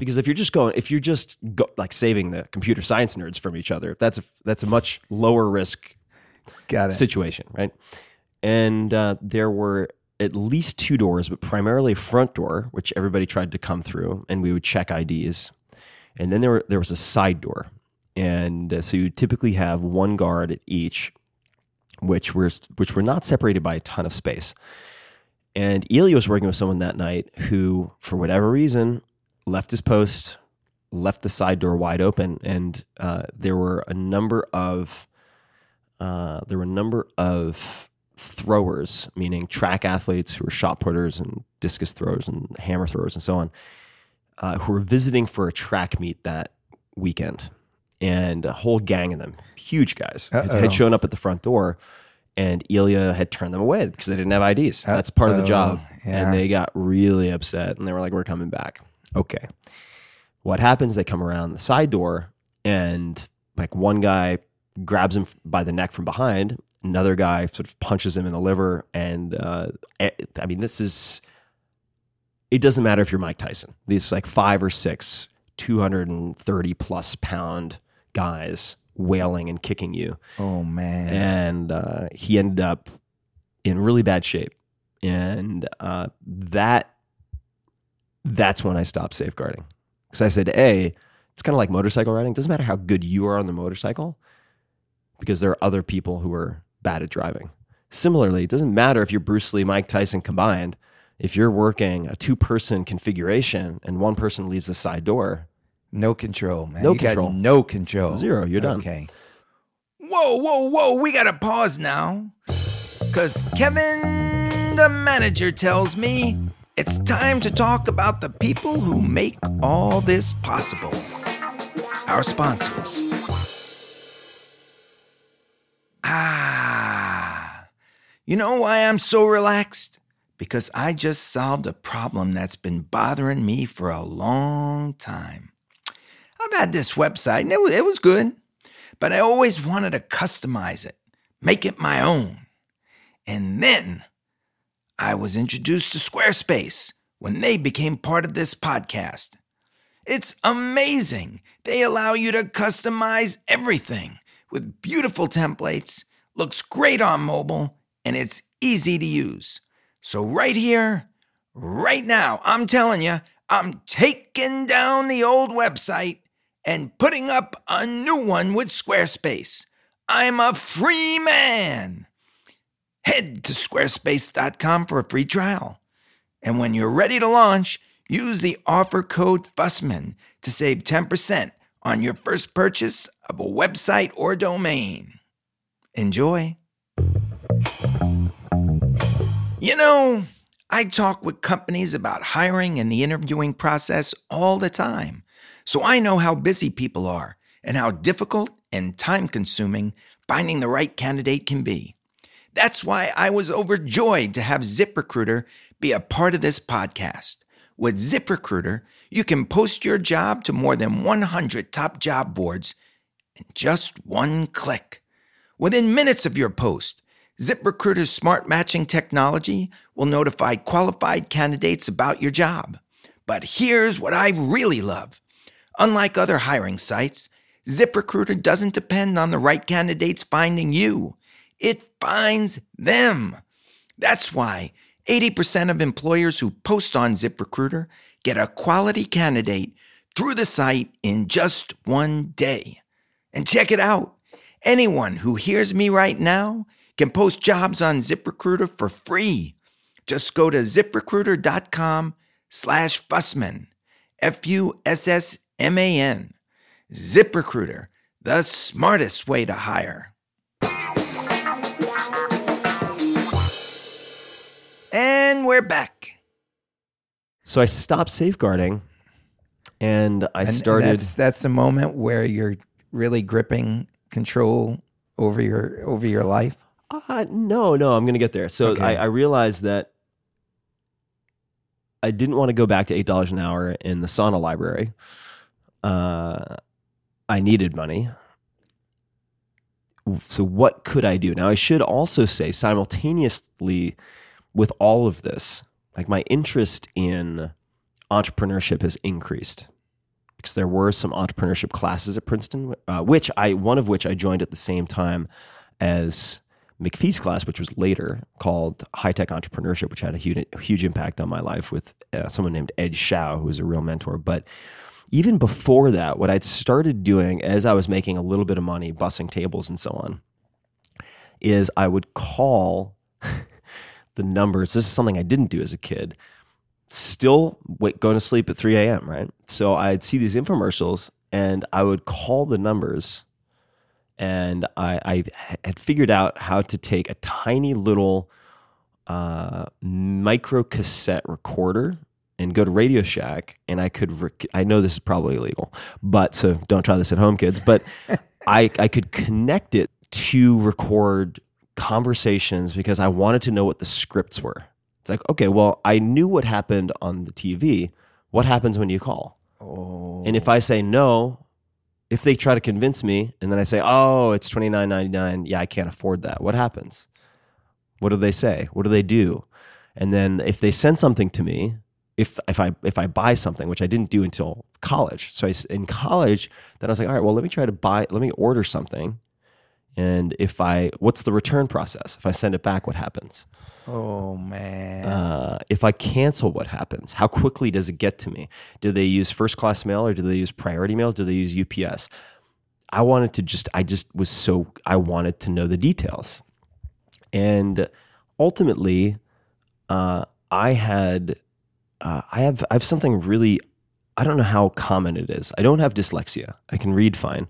because if you're just going if you're just go, like saving the computer science nerds from each other that's a that's a much lower risk Got it. situation right? And uh, there were at least two doors but primarily a front door which everybody tried to come through and we would check ids and then there were, there was a side door. And uh, so you typically have one guard at each which were which were not separated by a ton of space. And Ilya was working with someone that night who, for whatever reason, left his post, left the side door wide open, and uh, there were a number of uh, there were a number of throwers, meaning track athletes who were shot putters and discus throwers and hammer throwers and so on, uh, who were visiting for a track meet that weekend, and a whole gang of them, huge guys, had, had shown up at the front door. And Ilya had turned them away because they didn't have IDs. That's part of the job. Yeah. And they got really upset and they were like, We're coming back. Okay. What happens? They come around the side door and like one guy grabs him by the neck from behind, another guy sort of punches him in the liver. And uh, eh, I mean, this is, it doesn't matter if you're Mike Tyson. These like five or six 230 plus pound guys wailing and kicking you Oh man. and uh, he ended up in really bad shape. And uh, that that's when I stopped safeguarding. Because I said, A, it's kind of like motorcycle riding. It doesn't matter how good you are on the motorcycle, because there are other people who are bad at driving. Similarly, it doesn't matter if you're Bruce Lee, Mike Tyson combined. If you're working a two person configuration and one person leaves the side door, No control, man. No you control. Got no control. Zero, you're done. Okay. Whoa, whoa, whoa. We got to pause now. Because Kevin, the manager, tells me it's time to talk about the people who make all this possible. Our sponsors. Ah. You know why I'm so relaxed? Because I just solved a problem that's been bothering me for a long time. I've had this website and it was, it was good, but I always wanted to customize it, make it my own. And then I was introduced to Squarespace when they became part of this podcast. It's amazing. They allow you to customize everything with beautiful templates, looks great on mobile, and it's easy to use. So, right here, right now, I'm telling you, I'm taking down the old website and putting up a new one with Squarespace. I'm a free man. Head to squarespace.com for a free trial. And when you're ready to launch, use the offer code FUSSMAN to save 10% on your first purchase of a website or domain. Enjoy. You know, I talk with companies about hiring and the interviewing process all the time. So I know how busy people are and how difficult and time consuming finding the right candidate can be. That's why I was overjoyed to have ZipRecruiter be a part of this podcast. With ZipRecruiter, you can post your job to more than 100 top job boards in just one click. Within minutes of your post, ZipRecruiter's smart matching technology will notify qualified candidates about your job. But here's what I really love. Unlike other hiring sites, ZipRecruiter doesn't depend on the right candidates finding you. It finds them. That's why 80% of employers who post on ZipRecruiter get a quality candidate through the site in just one day. And check it out. Anyone who hears me right now can post jobs on ZipRecruiter for free. Just go to ziprecruiter.com slash Fussman. F-U-S-S-M-A-N. ZipRecruiter, the smartest way to hire. And we're back. So I stopped safeguarding and I And started. That's that's a moment where you're really gripping control over your over your life. Uh, no, no, I'm going to get there. So Okay. I, I realized that I didn't want to go back to eight dollars an hour in the sauna library. Uh, I needed money. So what could I do? Now I should also say simultaneously with all of this, like my interest in entrepreneurship has increased because there were some entrepreneurship classes at Princeton, uh, which I one of which I joined at the same time as McPhee's class, which was later called High Tech Entrepreneurship, which had a huge, huge impact on my life with uh, someone named Ed Zschau, who was a real mentor. But even before that, what I'd started doing as I was making a little bit of money, bussing tables and so on, is I would call the numbers. This is something I didn't do as a kid. Still wait, going to sleep at 3 a.m., right? So I'd see these infomercials and I would call the numbers and I, I had figured out how to take a tiny little uh, micro cassette recorder and go to Radio Shack, and I could. Rec- I know this is probably illegal, but so don't try this at home, kids. But I I could connect it to record conversations because I wanted to know what the scripts were. It's like okay, well, I knew what happened on the TV. What happens when you call? Oh. And if oh. I say no, if they try to convince me and then I say, "Oh, it's twenty nine ninety nine. Yeah, I can't afford that." What happens? What do they say? What do they do? And then if they send something to me, if if I if I buy something, which I didn't do until college. So I in college, then I was like, "All right, well, let me try to buy let me order something And if I, what's the return process? If I send it back, what happens? Oh man. Uh, if I cancel, what happens? How quickly does it get to me? Do they use first class mail or do they use priority mail? Do they use UPS? I wanted to just, I just was so, I wanted to know the details. And ultimately, uh, I had, uh, I have, I have something really, I don't know how common it is. I don't have dyslexia. I can read fine,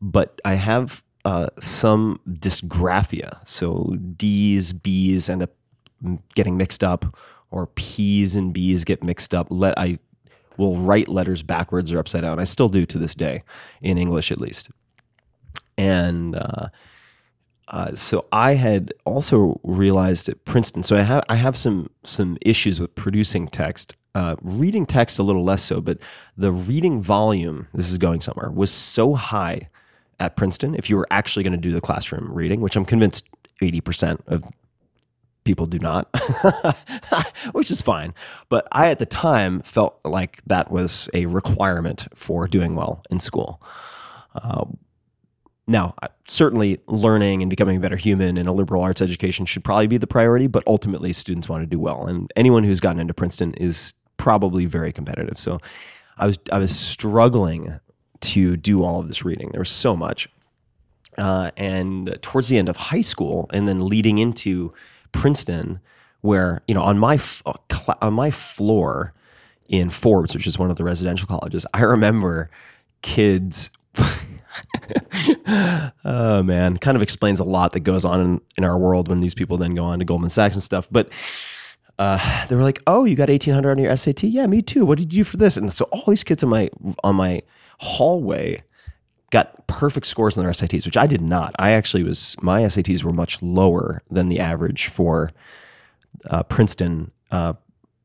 but I have uh, some dysgraphia. So D's, B's end up getting mixed up, or P's and B's get mixed up. Let I will write letters backwards or upside down. I still do to this day, in English at least. And uh, uh, so I had also realized at Princeton. So I have I have some some issues with producing text. Uh, reading text a little less so, but the reading volume, this is going somewhere, was so high at Princeton. If you were actually going to do the classroom reading, which I'm convinced 80% of people do not, which is fine. But I, at the time, felt like that was a requirement for doing well in school. Uh, now, certainly learning and becoming a better human in a liberal arts education should probably be the priority, but ultimately students want to do well. And anyone who's gotten into Princeton is probably very competitive. So I was I was struggling to do all of this reading. There was so much. Uh, and towards the end of high school and then leading into Princeton, where you know on my uh, on my floor in Forbes, which is one of the residential colleges, I remember kids. oh man, kind of explains a lot that goes on in, in our world when these people then go on to Goldman Sachs and stuff. But uh, they were like, "Oh, you got eighteen hundred on your SAT? Yeah, me too. What did you do for this?" And so all these kids on my on my hallway got perfect scores on their SATs, which I did not. I actually was my SATs were much lower than the average for uh, Princeton uh,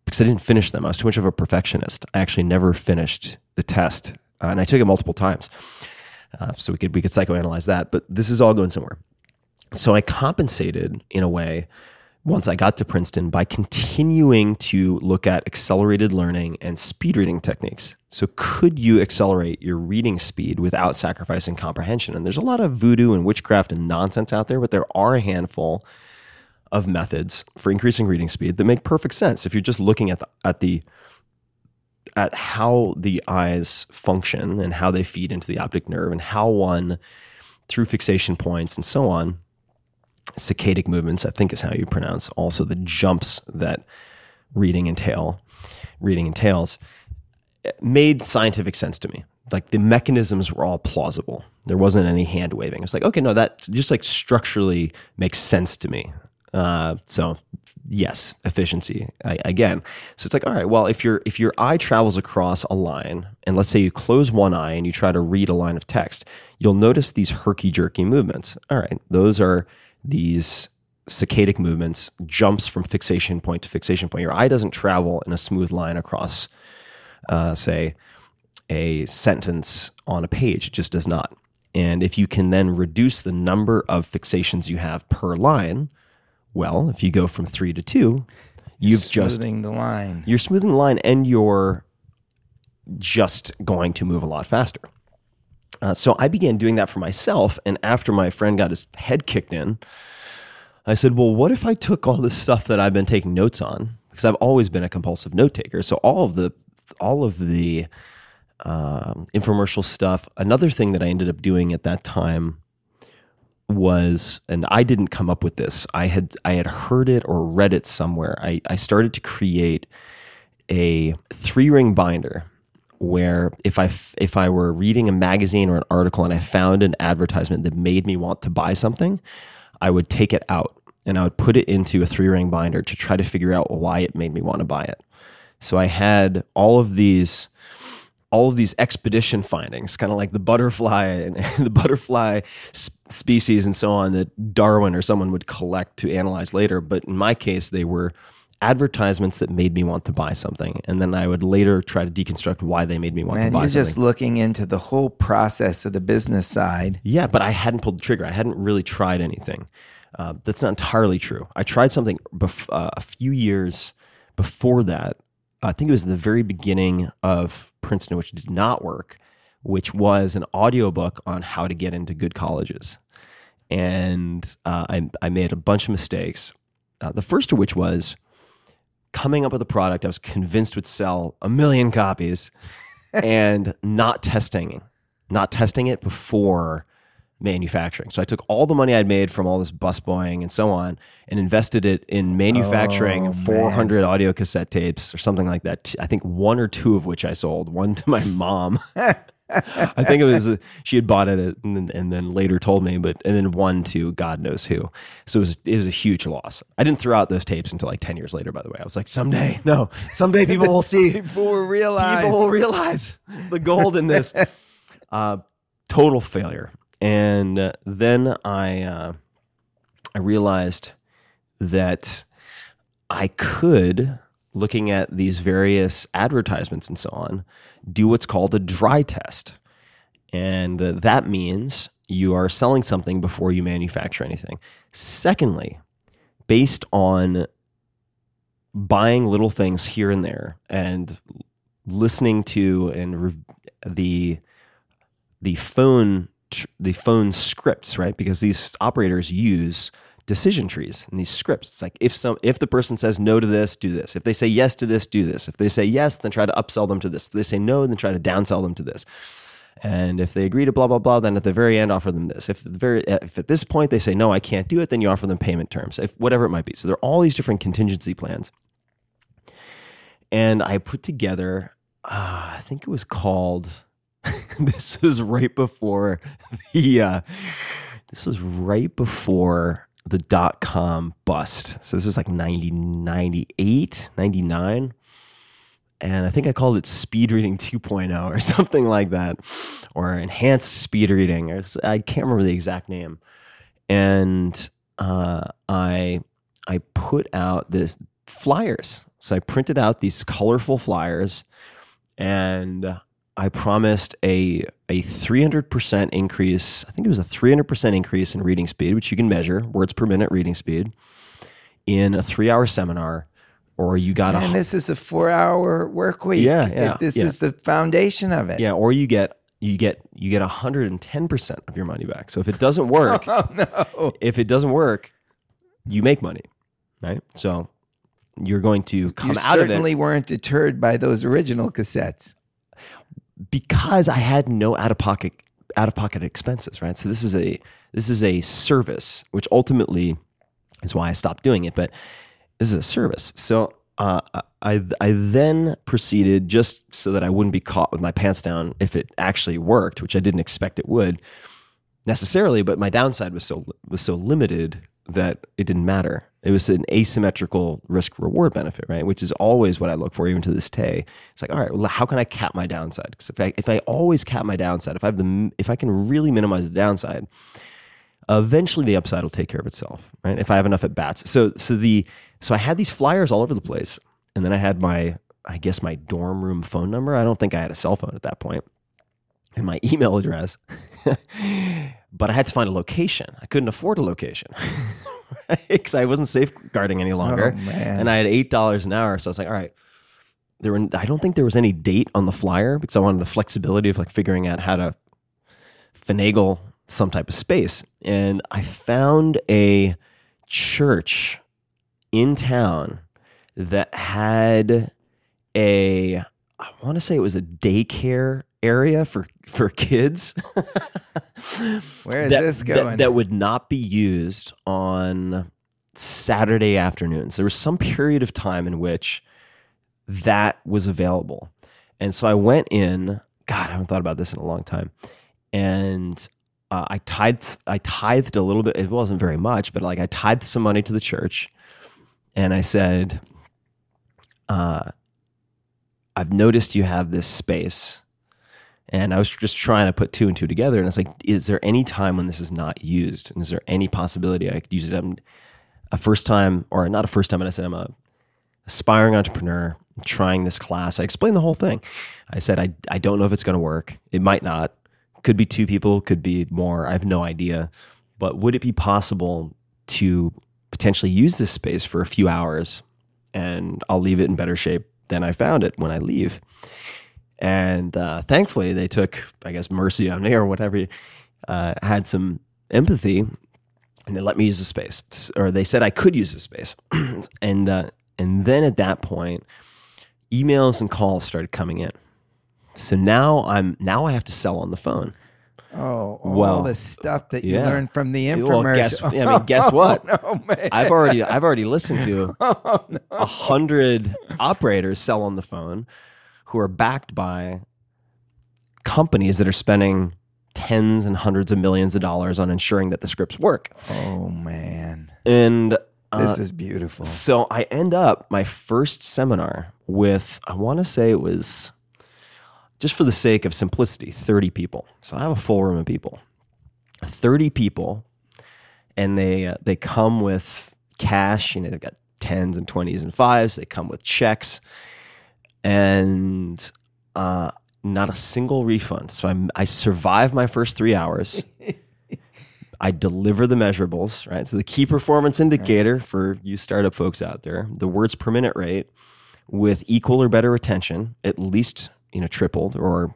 because I didn't finish them. I was too much of a perfectionist. I actually never finished the test, uh, and I took it multiple times. Uh, so we could we could psychoanalyze that, but this is all going somewhere. So I compensated in a way once I got to Princeton by continuing to look at accelerated learning and speed reading techniques. So, could you accelerate your reading speed without sacrificing comprehension? And there's a lot of voodoo and witchcraft and nonsense out there, but there are a handful of methods for increasing reading speed that make perfect sense if you're just looking at the at the at how the eyes function and how they feed into the optic nerve and how one through fixation points and so on saccadic movements, I think is how you pronounce also the jumps that reading entail, reading entails, made scientific sense to me. Like the mechanisms were all plausible. There wasn't any hand waving. It's like, okay, no, that just like structurally makes sense to me. Uh, so yes, efficiency I, again. So it's like, all right, well, if your if your eye travels across a line, and let's say you close one eye and you try to read a line of text, you'll notice these herky jerky movements. All right, those are these saccadic movements, jumps from fixation point to fixation point. Your eye doesn't travel in a smooth line across, uh, say, a sentence on a page. It just does not. And if you can then reduce the number of fixations you have per line, well, if you go from three to two, you've smoothing just smoothing the line. You're smoothing the line, and you're just going to move a lot faster. Uh, so I began doing that for myself. And after my friend got his head kicked in, I said, Well, what if I took all this stuff that I've been taking notes on? Because I've always been a compulsive note taker. So all of the, all of the um, infomercial stuff. Another thing that I ended up doing at that time was, and I didn't come up with this. I had I had heard it or read it somewhere. I, I started to create a three ring binder where if I if I were reading a magazine or an article and I found an advertisement that made me want to buy something, I would take it out and I would put it into a three ring binder to try to figure out why it made me want to buy it. So I had all of these all of these expedition findings, kind of like the butterfly and the butterfly species and so on that Darwin or someone would collect to analyze later. But in my case, they were advertisements that made me want to buy something, and then I would later try to deconstruct why they made me want Man, to buy you're something. just looking into the whole process of the business side. Yeah, but I hadn't pulled the trigger. I hadn't really tried anything. Uh, that's not entirely true. I tried something bef- uh, a few years before that. I think it was the very beginning of Princeton, which did not work, which was an audiobook on how to get into good colleges. and uh, I, I made a bunch of mistakes. Uh, the first of which was coming up with a product I was convinced would sell a million copies and not testing, not testing it before manufacturing. So I took all the money I'd made from all this busboying and so on and invested it in manufacturing Oh, 400 audio cassette tapes or something like that. I think one or two of which I sold, one to my mom. I think it was a, she had bought it and then, and then later told me, but and then one to God knows who. So it was it was a huge loss. I didn't throw out those tapes until like ten years later. By the way, I was like, someday, no, someday people will see. People will realize. People will realize the gold in this. Uh, total failure. And uh, then I uh, I realized that I could, looking at these various advertisements and so on, do what's called a dry test. And uh, that means you are selling something before you manufacture anything. Secondly, based on buying little things here and there and listening to and re- the the phone tr- the phone scripts, right? Because these operators use decision trees and these scripts. It's like if some if the person says no to this, do this. If they say yes to this, do this. If they say yes, then try to upsell them to this. If they say no, then try to downsell them to this. And if they agree to blah blah blah, then at the very end offer them this. If the very if at this point they say no, I can't do it, then you offer them payment terms. If whatever it might be. So there are all these different contingency plans. And I put together, uh, I think it was called. this was right before the. Uh, this was right before the dot com bust. So this was like 90, 98, 99. And I think I called it speed reading 2.0 or something like that, or enhanced speed reading. Or I can't remember the exact name. And uh, I I put out this flyers. So I printed out these colorful flyers, and I promised a a 300% increase. I think it was a 300% increase in reading speed, which you can measure, words per minute reading speed, in a three hour seminar. Or you got a And this is a four-hour work week. Yeah, yeah, It- This yeah. is the foundation of it. yeah, or you get you get you get 110% of your money back. So if it doesn't work, Oh no! if it doesn't work, you make money, right? So you're going to come you out of it certainly weren't deterred by those original cassettes. Because I had no out of pocket out of pocket expenses, right? So this is a this is a service, which ultimately is why I stopped doing it. But this is a service, so uh, I I then proceeded just so that I wouldn't be caught with my pants down if it actually worked, which I didn't expect it would necessarily. But my downside was so was so limited that it didn't matter. It was an asymmetrical risk reward benefit, right? Which is always what I look for, even to this day. It's like, all right, well, how can I cap my downside? Because if I if I always cap my downside, if I have the if I can really minimize the downside, eventually the upside will take care of itself, right? If I have enough at bats. So so the so I had these flyers all over the place, and then I had my I guess my dorm room phone number. I don't think I had a cell phone at that point, and my email address. but I had to find a location. I couldn't afford a location because I wasn't safeguarding any longer, Oh, and I had eight dollars an hour. So I was like, all right. There were, I don't think there was any date on the flyer because I wanted the flexibility of like figuring out how to finagle some type of space. And I found a church in town that had a I want to say it was a daycare area for for kids Where is that, this that- going? that would not be used on Saturday afternoons. There was some period of time in which that was available. And so I went in, God, I haven't thought about this in a long time. And uh, I tithed, I tithed a little bit. It wasn't very much, but like I tithed some money to the church. And I said, uh, I've noticed you have this space. And I was just trying to put two and two together. And I was like, is there any time when this is not used? And is there any possibility I could use it? I'm a first time, or not a first time, but I said, I'm a aspiring entrepreneur trying this class. I explained the whole thing. I said, I, I don't know if it's going to work. It might not. Could be two people, could be more. I have no idea. But would it be possible to potentially use this space for a few hours and I'll leave it in better shape than I found it when I leave? And uh, thankfully, they took, I guess, mercy on me or whatever, uh, had some empathy and they let me use the space, or they said I could use the space, and uh, and then at that point, emails and calls started coming in. So now I'm now I have to sell on the phone. Oh, all Well, the stuff that you yeah. learned from the infomercial. Well, guess I mean, guess what? Oh, man. I've already I've already listened to Oh, no. a hundred operators sell on the phone who are backed by companies that are spending tens and hundreds of millions of dollars on ensuring that the scripts work. Oh, man. And uh, This is beautiful. so I end up my first seminar with I want to say it was just for the sake of simplicity, 30 people. So I have a full room of people. 30 people and they uh, they come with cash, you know, they've got 10s and 20s and 5s, they come with checks and uh not a single refund. So I'm, I survive my first three hours. I deliver the measurables, right? So the key performance indicator for you startup folks out there, the words per minute rate with equal or better retention, at least you know tripled or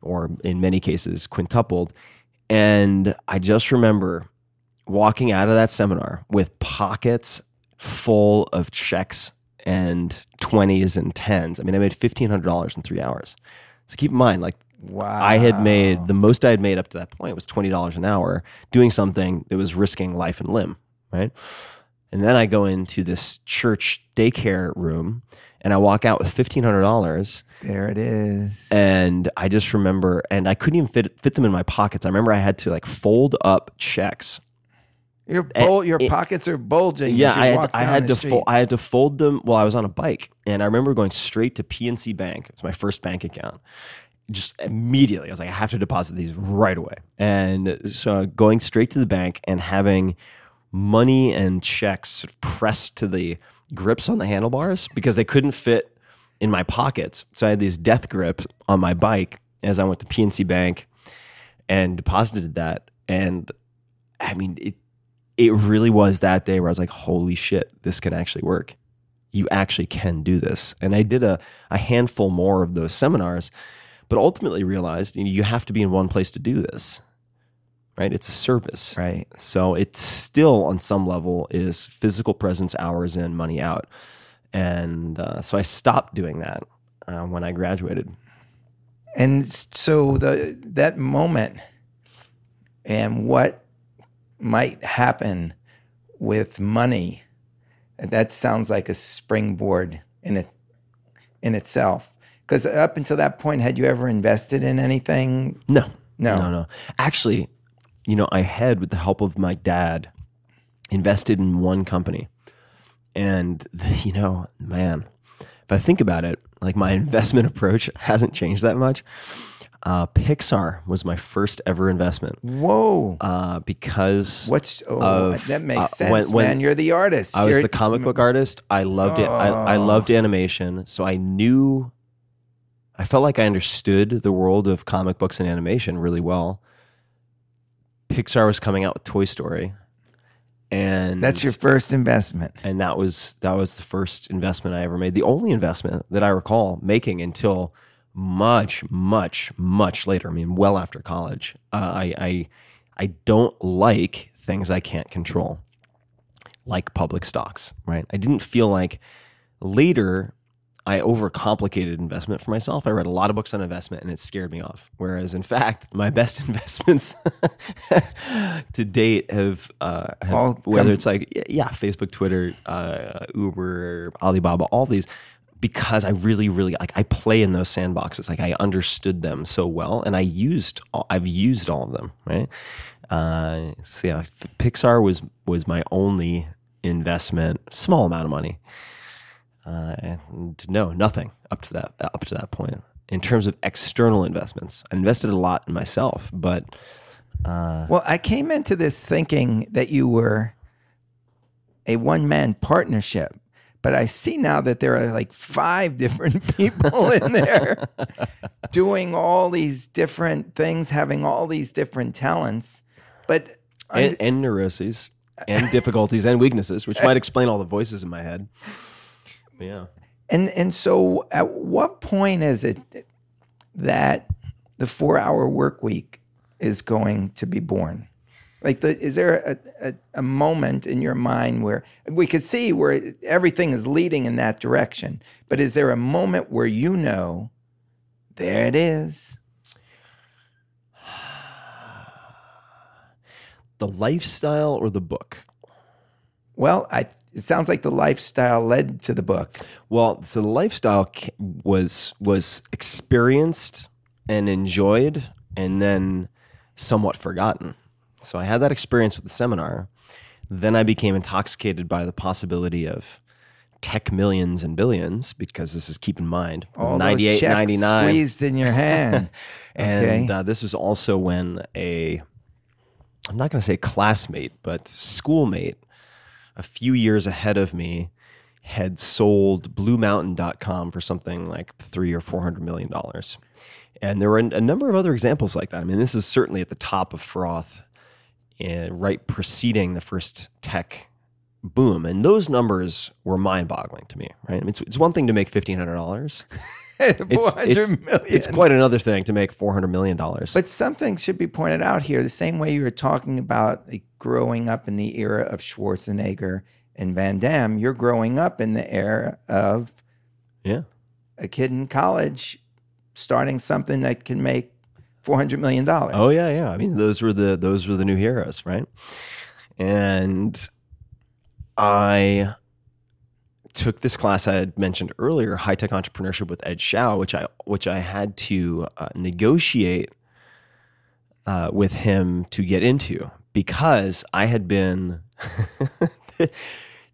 or in many cases quintupled. And I just remember walking out of that seminar with pockets full of checks and 20s and 10s. I mean, I made $1,500 in three hours. So keep in mind, like Wow. I had made the most I had made up to that point was twenty dollars an hour doing something that was risking life and limb, right? And then I go into this church daycare room and I walk out with fifteen hundred dollars There it is. and I just remember and I couldn't even fit fit them in my pockets. I remember I had to like fold up checks. Your eh, bul- your it- pockets are bulging. Yeah, I had, I had to fold I had to fold them while I was on a bike. And I remember going straight to PNC Bank. It's my first bank account. Just immediately, I was like, I have to deposit these right away. And so going straight to the bank and having money and checks pressed to the grips on the handlebars because they couldn't fit in my pockets. So I had these death grip on my bike as I went to PNC Bank and deposited that. And I mean, it it really was that day where I was like, holy shit, this can actually work. You actually can do this. And I did a, a handful more of those seminars, but ultimately realized you, know, you have to be in one place to do this, right? It's a service. Right. So it still, on some level, is physical presence, hours in, money out. And uh, so I stopped doing that uh, when I graduated. And so the that moment and what might happen with money, that sounds like a springboard in it in itself. Because up until that point, had you ever invested in anything? No, No. no, no. Actually, you know, I had, with the help of my dad, invested in one company, and you know, man, if I think about it, like my investment approach hasn't changed that much. Uh, Pixar was my first ever investment Whoa. uh, because What's oh, of, that makes uh, sense, when- when man. You're the artist. I was You're- the comic book artist. I loved it. I, I Oh. loved animation. So I knew, I felt like I understood the world of comic books and animation really well. Pixar was coming out with Toy Story, and That's your first investment. and that was that was the first investment I ever made. The only investment that I recall making until much, much, much later. I mean, well after college. Uh, I, I I don't like things I can't control, like public stocks. Right? I didn't feel like later I overcomplicated investment for myself. I read a lot of books on investment and it scared me off. Whereas, in fact, my best investments to date have, uh, have whether it's like, yeah, Facebook, Twitter, uh, Uber, Alibaba, all these, because I really, really like, I play in those sandboxes. Like, I understood them so well and I used, all, I've used all of them, right? Uh, so yeah, Pixar was, was my only investment, small amount of money. Uh, and no, nothing up to that up to that point. In terms of external investments, I invested a lot in myself, but uh, Well, I came into this thinking that you were a one man partnership, but I see now that there are like five different people in there doing all these different things, having all these different talents. But and, and neuroses and difficulties and weaknesses, which might explain all the voices in my head. Yeah. And and so at what point is it that the four hour work week is going to be born? Like, the, is there a, a, a moment in your mind where we could see where everything is leading in that direction, but is there a moment where you know, there it is? The lifestyle or the book? Well, I, it sounds like the lifestyle led to the book. Well, so the lifestyle was was experienced and enjoyed, and then somewhat forgotten. So I had that experience with the seminar. Then I became intoxicated by the possibility of tech millions and billions because this is keep in mind All 98 those checks 99 squeezed in your hand. and Okay. uh, this was also when a i'm not going to say classmate but schoolmate a few years ahead of me had sold bluemountain.com for something like three or four hundred million dollars and there were a number of other examples like that i mean this is certainly at the top of froth Eh, right preceding the first tech boom. And those numbers were mind-boggling to me right? I mean, it's, it's one thing to make $1500 it's, it's, it's quite another thing to make $400 million But something should be pointed out here. The same way you were talking about like, growing up in the era of Schwarzenegger and Van Damme, you're growing up in the era of yeah. a kid in college starting something that can make $400 million. Oh yeah, yeah. I mean, those were the those were the new heroes, right? And I took this class I had mentioned earlier, high tech entrepreneurship with Ed Zschau, which I which I had to uh, negotiate uh, with him to get into because I had been.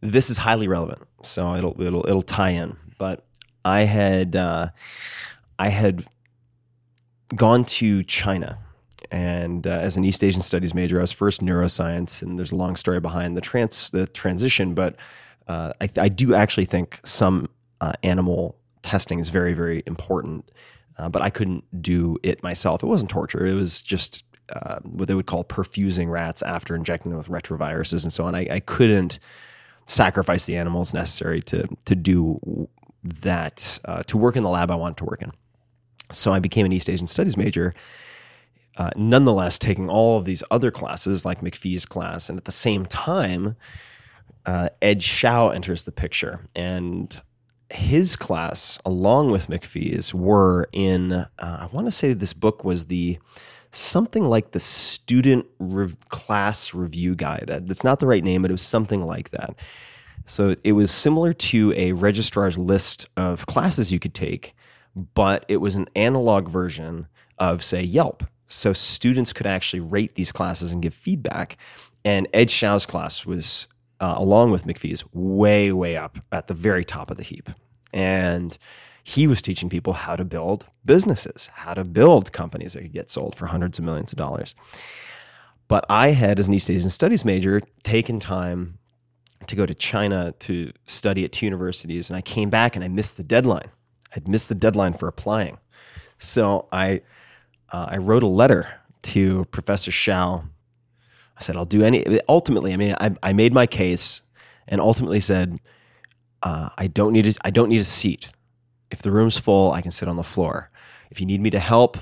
this is highly relevant, so it'll it'll it'll tie in. But I had uh, I had gone to China. And uh, as an East Asian Studies major, I was first neuroscience, and there's a long story behind the trans the transition. But uh, I, I do actually think some uh, animal testing is very very important. Uh, but I couldn't do it myself. It wasn't torture. It was just uh, what they would call perfusing rats after injecting them with retroviruses and so on. I, I couldn't sacrifice the animals necessary to to do that uh, to work in the lab I wanted to work in. So I became an East Asian Studies major. Uh, nonetheless, taking all of these other classes like McPhee's class, and at the same time, uh, Ed Zschau enters the picture, and his class, along with McPhee's, were in. Uh, I want to say this book was the something like the student rev- class review guide. Uh, That's not the right name, but it was something like that. So it was similar to a registrar's list of classes you could take, but it was an analog version of, say, Yelp. So students could actually rate these classes and give feedback. And Ed Zschau's class was, uh, along with McPhee's, way, way up at the very top of the heap. And he was teaching people how to build businesses, how to build companies that could get sold for hundreds of millions of dollars. But I had, as an East Asian Studies major, taken time to go to China to study at two universities, and I came back and I missed the deadline. I'd missed the deadline for applying, so I uh, I wrote a letter to Professor Zschau. I said I'll do any. Ultimately, I mean, I, I made my case, and ultimately said uh, I don't need a, I don't need a seat. If the room's full, I can sit on the floor. If you need me to help,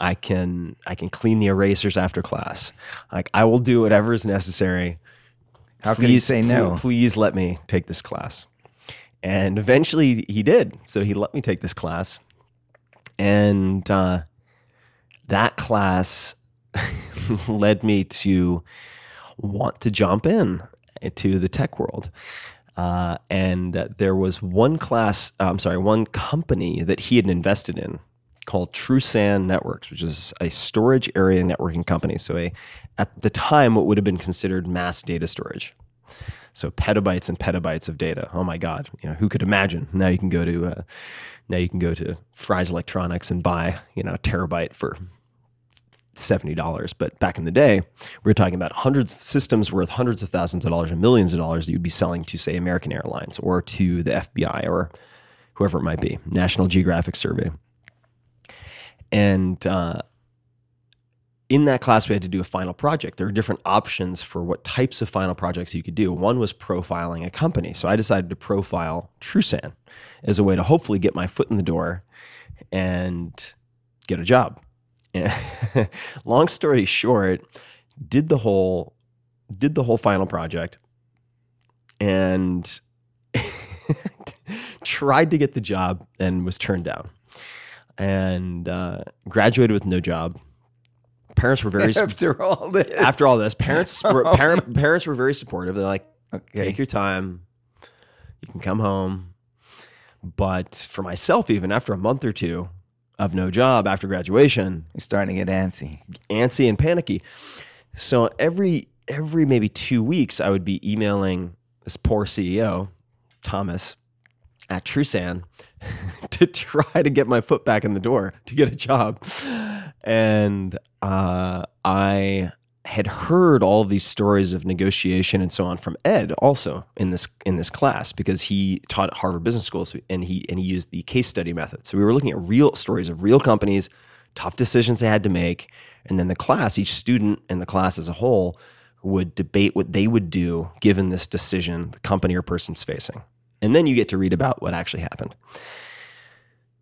I can I can clean the erasers after class. Like I will do whatever is necessary How can you say no? pl- Please let me take this class. And eventually he did. So he let me take this class. And uh, that class led me to want to jump in to the tech world. Uh, and there was one class, uh, I'm sorry, one company that he had invested in called TrueSAN Networks, which is a storage area networking company. So, a, at the time, what would have been considered mass data storage. So petabytes and petabytes of data. Oh my God! You know who could imagine? Now you can go to uh, now you can go to Fry's Electronics and buy you know a terabyte for seventy dollars. But back in the day, we were talking about hundreds systems worth hundreds of thousands of dollars and millions of dollars that you'd be selling to say American Airlines or to the FBI or whoever it might be, National Geographic Survey. And uh, in that class, we had to do a final project. There are different options for what types of final projects you could do. One was profiling a company. So I decided to profile TrueSAN as a way to hopefully get my foot in the door and get a job. Long story short, did the whole did the whole final project and tried to get the job and was turned down and uh, graduated with no job parents were very after all this. after all this parents were oh. parent, parents were very supportive they're like Okay. take your time you can come home but for myself even after a month or two of no job after graduation You're starting to get antsy. antsy and panicky. So every every maybe two weeks, I would be emailing this poor CEO, Thomas, at TrueSAN, to try to get my foot back in the door to get a job. And uh, I had heard all these stories of negotiation and so on from Ed also in this in this class because he taught at Harvard Business School and he and he used the case study method. So we were looking at real stories of real companies, tough decisions they had to make, and then the class, each student and the class as a whole would debate what they would do given this decision the company or person's facing. And then you get to read about what actually happened.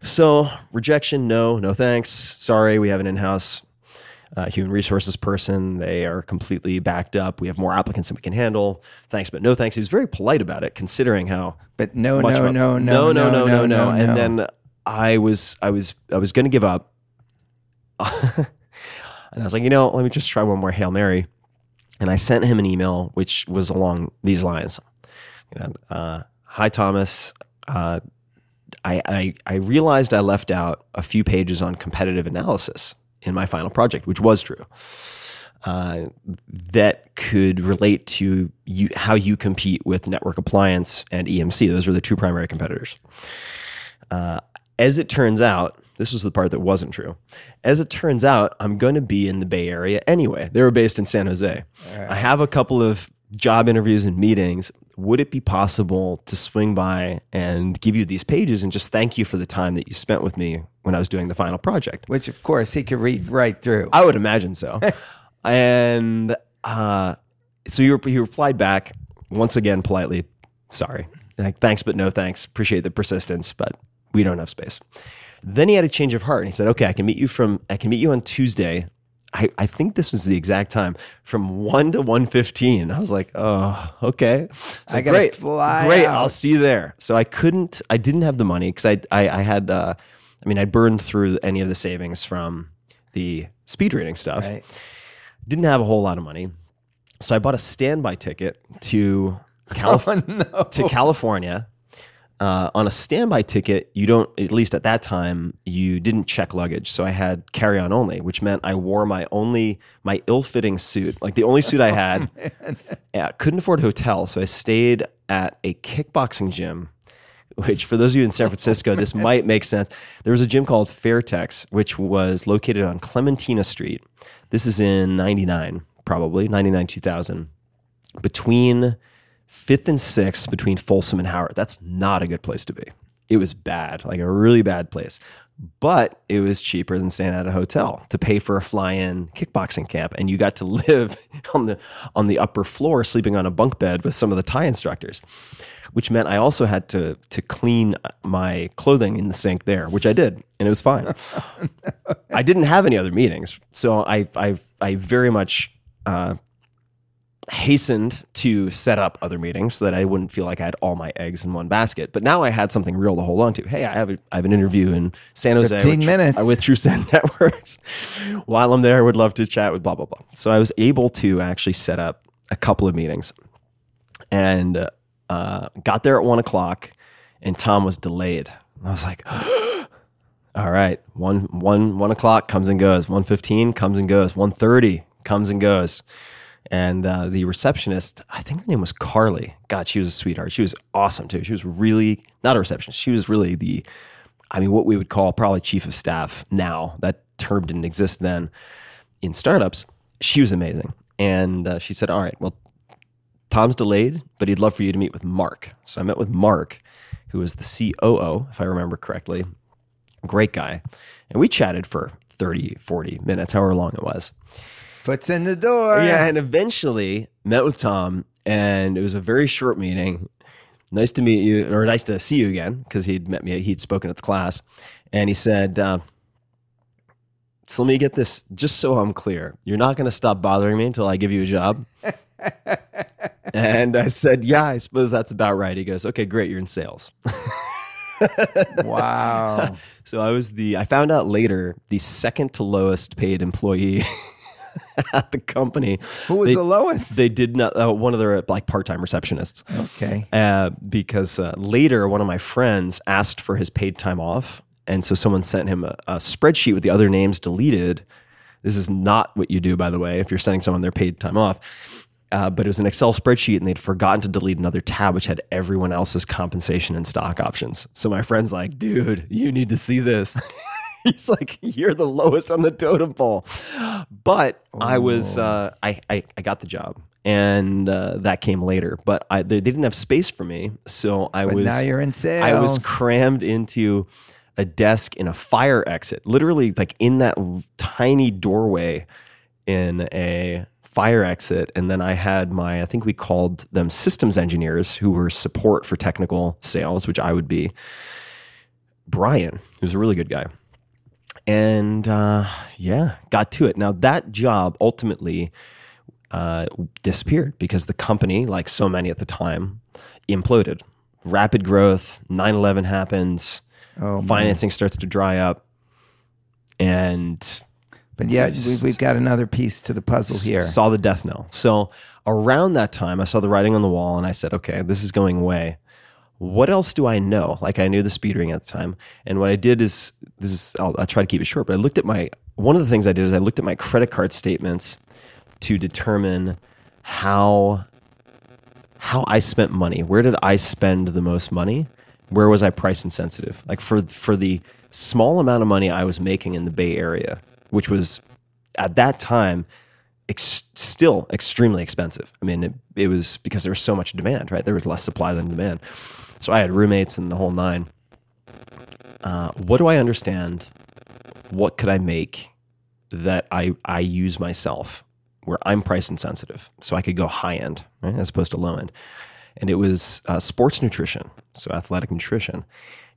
So, rejection, no, no thanks. Sorry, we have an in house uh, human resources person. They are completely backed up. We have more applicants than we can handle. Thanks, but no thanks. He was very polite about it, considering how But no, no, of a- no, no, no, no, no, no. And no. then I was, I was, I was going to give up, and I was like, you know, let me just try one more hail mary. And I sent him an email which was along these lines. You know, uh, hi Thomas. Uh, I, I I realized I left out a few pages on competitive analysis in my final project, which was true. Uh, that could relate to you, how you compete with Network Appliance and EMC. Those were the two primary competitors. Uh, as it turns out, this was the part that wasn't true. As it turns out, I'm going to be in the Bay Area anyway. They were based in San Jose. I have a couple of job interviews and meetings. Would it be possible to swing by and give you these pages and just thank you for the time that you spent with me when I was doing the final project? Which, of course, he could read right through. I would imagine so. and uh, so he, he replied back once again politely, sorry. Like, thanks, but no thanks. Appreciate the persistence, but we don't have space. Then he had a change of heart and he said, okay, I can meet you from, I can meet you on Tuesday. I, I think this was the exact time from 1 to 1.15. I was like, oh, okay. So I gotta great, fly great. out. I'll see you there. So I couldn't, I didn't have the money because I, I, I had, uh, I mean, I burned through any of the savings from the speed reading stuff Right. didn't have a whole lot of money, so I bought a standby ticket to Calif- Oh, no. to California. Uh, on a standby ticket, you don't, at least at that time, you didn't check luggage. So I had carry on only, which meant I wore my only, my ill fitting suit, like the only suit I had. Yeah, couldn't afford a hotel. So I stayed at a kickboxing gym, which for those of you in San Francisco, this might make sense. There was a gym called Fairtex, which was located on Clementina Street. This is in 99, probably, 99, 2000 between fifth and sixth between Folsom and Howard. That's not a good place to be. It was bad, like a really bad place. But it was cheaper than staying at a hotel to pay for a fly-in kickboxing camp, and you got to live on the on the upper floor, sleeping on a bunk bed with some of the Thai instructors, which meant I also had to to clean my clothing in the sink there, which I did, and it was fine. I didn't have any other meetings, so I I I very much uh, hastened to set up other meetings so that I wouldn't feel like I had all my eggs in one basket. But now I had something real to hold on to. Hey, I have a, I have an interview in San Jose. 15 with, minutes. uh, with TrueSAN Networks. While I'm there, I would love to chat with blah blah blah. So I was able to actually set up a couple of meetings, and uh, got there at one o'clock, and Tom was delayed. I was like. All right, one one one o'clock comes and goes. One fifteen comes and goes. One thirty comes and goes. And uh, the receptionist, I think her name was Carly. God, she was a sweetheart. She was awesome too. She was really not a receptionist. She was really the, I mean, what we would call probably chief of staff now. That term didn't exist then in startups. She was amazing. And uh, she said, "All right, well, Tom's delayed, but he'd love for you to meet with Mark." So I met with Mark, who was the COO, if I remember correctly great guy. And we chatted for 30, 40 minutes, however long it was. Foot's in the door. Yeah, and eventually met with Tom, and it was a very short meeting. Nice to meet you, or nice to see you again, because he'd met me, he'd spoken at the class. And he said, uh, So let me get this just so I'm clear. You're not going to stop bothering me until I give you a job. and I said, Yeah, I suppose that's about right. He goes, Okay, great. You're in sales. wow. so I was the, I found out later, the second to lowest paid employee at the company. Who was They- the lowest? They did not, uh, one of their like part time receptionists. Okay. uh, because uh, later one of my friends asked for his paid time off, and so someone sent him a, a spreadsheet with the other names deleted. This is not what you do, by the way, if you're sending someone their paid time off. Uh, but it was an Excel spreadsheet, and they'd forgotten to delete another tab which had everyone else's compensation and stock options. So my friend's like, "Dude, you need to see this." He's like, "You're the lowest on the totem pole," but I was, uh, I, I, I got the job, and uh, that came later. But I, they, they didn't have space for me, so I But was. now you're in sales. I was crammed into a desk in a fire exit, literally like in that tiny doorway in a fire exit. And then I had my, I think we called them systems engineers who were support for technical sales, which I would be. Brian, who's a really good guy. And uh, yeah, got to it. Now, that job ultimately uh, disappeared because the company, like so many at the time, imploded. Rapid growth, 9 11 happens, Oh, man. financing starts to dry up. And But yeah, we, we've got another piece to the puzzle here. saw the death knell. So around that time, I saw the writing on the wall and I said, okay, this is going away. What else do I know? Like I knew the speed reading at the time. And what I did is, this is, I'll, I'll try to keep it short, but I looked at my, one of the things I did is I looked at my credit card statements to determine how, how I spent money. Where did I spend the most money? Where was I price insensitive? Like for, for the small amount of money I was making in the Bay Area, which was at that time ex- still extremely expensive. I mean, it, it was because there was so much demand, right? There was less supply than demand. So I had roommates and the whole nine. Uh, what do I understand? What could I make that I, I use myself where I'm price insensitive so I could go high end right, as opposed to low end? And it was uh, sports nutrition, so athletic nutrition.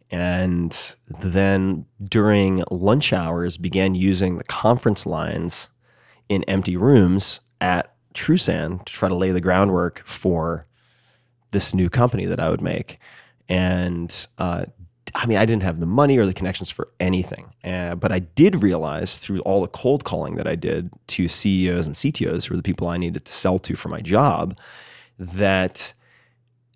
And then during lunch hours, began using the conference lines in empty rooms at TrueSAN to try to lay the groundwork for this new company that I would make. And uh, I mean, I didn't have the money or the connections for anything, uh, but I did realize through all the cold calling that I did to CEOs and CTOs, who were the people I needed to sell to for my job, that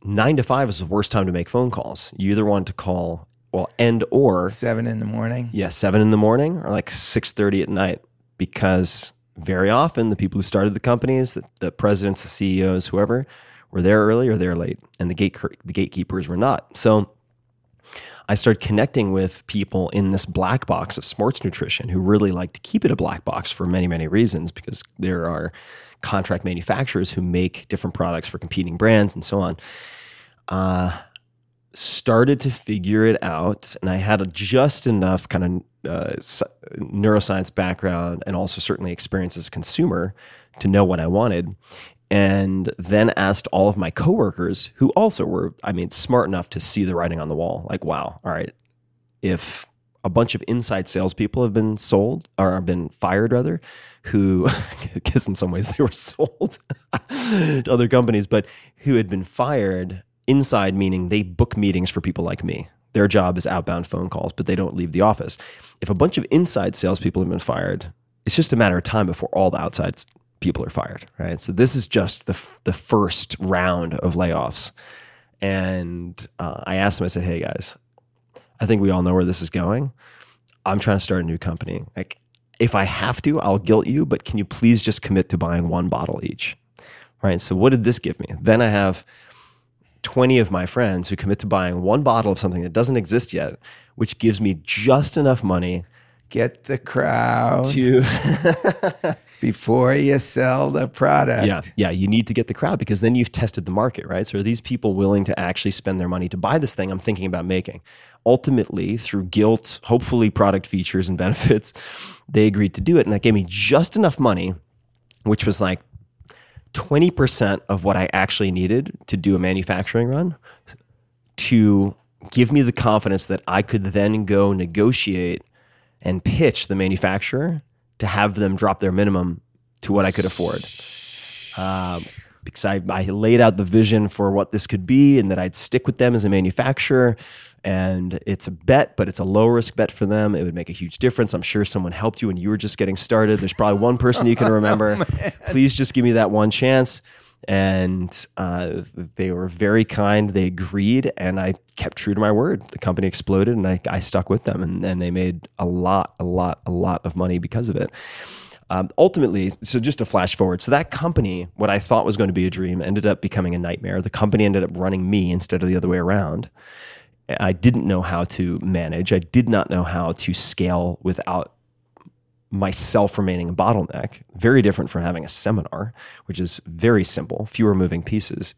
nine to five is the worst time to make phone calls. You either want to call, well, and or Seven in the morning. yeah, seven in the morning or like six thirty at night, because very often the people who started the companies, the, the presidents, the CEOs, whoever, were there early or there late, and the gate the gatekeepers were not. So I started connecting with people in this black box of sports nutrition who really like to keep it a black box for many many reasons because there are contract manufacturers who make different products for competing brands and so on. Uh, started to figure it out, and I had a, just enough kind of uh, neuroscience background and also certainly experience as a consumer to know what I wanted. And then asked all of my coworkers who also were, I mean, smart enough to see the writing on the wall. Like, wow, all right, if a bunch of inside salespeople have been sold or have been fired, rather, who, because in some ways they were sold to other companies, but who had been fired inside, meaning they book meetings for people like me. Their job is outbound phone calls, but they don't leave the office. If a bunch of inside salespeople have been fired, it's just a matter of time before all the outside people are fired, right? So this is just the f- the first round of layoffs, and uh, I asked them. I said, "Hey guys, I think we all know where this is going. I'm trying to start a new company. Like, if I have to, I'll guilt you, but can you please just commit to buying one bottle each? Right. So, what did this give me? Then I have 20 of my friends who commit to buying one bottle of something that doesn't exist yet, which gives me just enough money Get the crowd to. before you sell the product. Yeah, yeah. You need to get the crowd because then you've tested the market, right? So are these people willing to actually spend their money to buy this thing I'm thinking about making? Ultimately, through guilt, hopefully product features and benefits, they agreed to do it. And that gave me just enough money, which was like 20% of what I actually needed to do a manufacturing run to give me the confidence that I could then go negotiate and pitch the manufacturer to have them drop their minimum to what I could afford. Um, because I, I laid out the vision for what this could be and that I'd stick with them as a manufacturer. And it's a bet, but it's a low risk bet for them. It would make a huge difference. I'm sure someone helped you when you were just getting started. There's probably one person you can remember. oh, Please just give me that one chance. And uh, they were very kind. They agreed, and I kept true to my word. The company exploded, and I, I stuck with them, and, and they made a lot, a lot, a lot of money because of it. Um, ultimately, so just to flash forward, so that company, what I thought was going to be a dream, ended up becoming a nightmare. The company ended up running me instead of the other way around. I didn't know how to manage. I did not know how to scale without myself remaining a bottleneck. Very different from having a seminar, which is very simple, fewer moving pieces.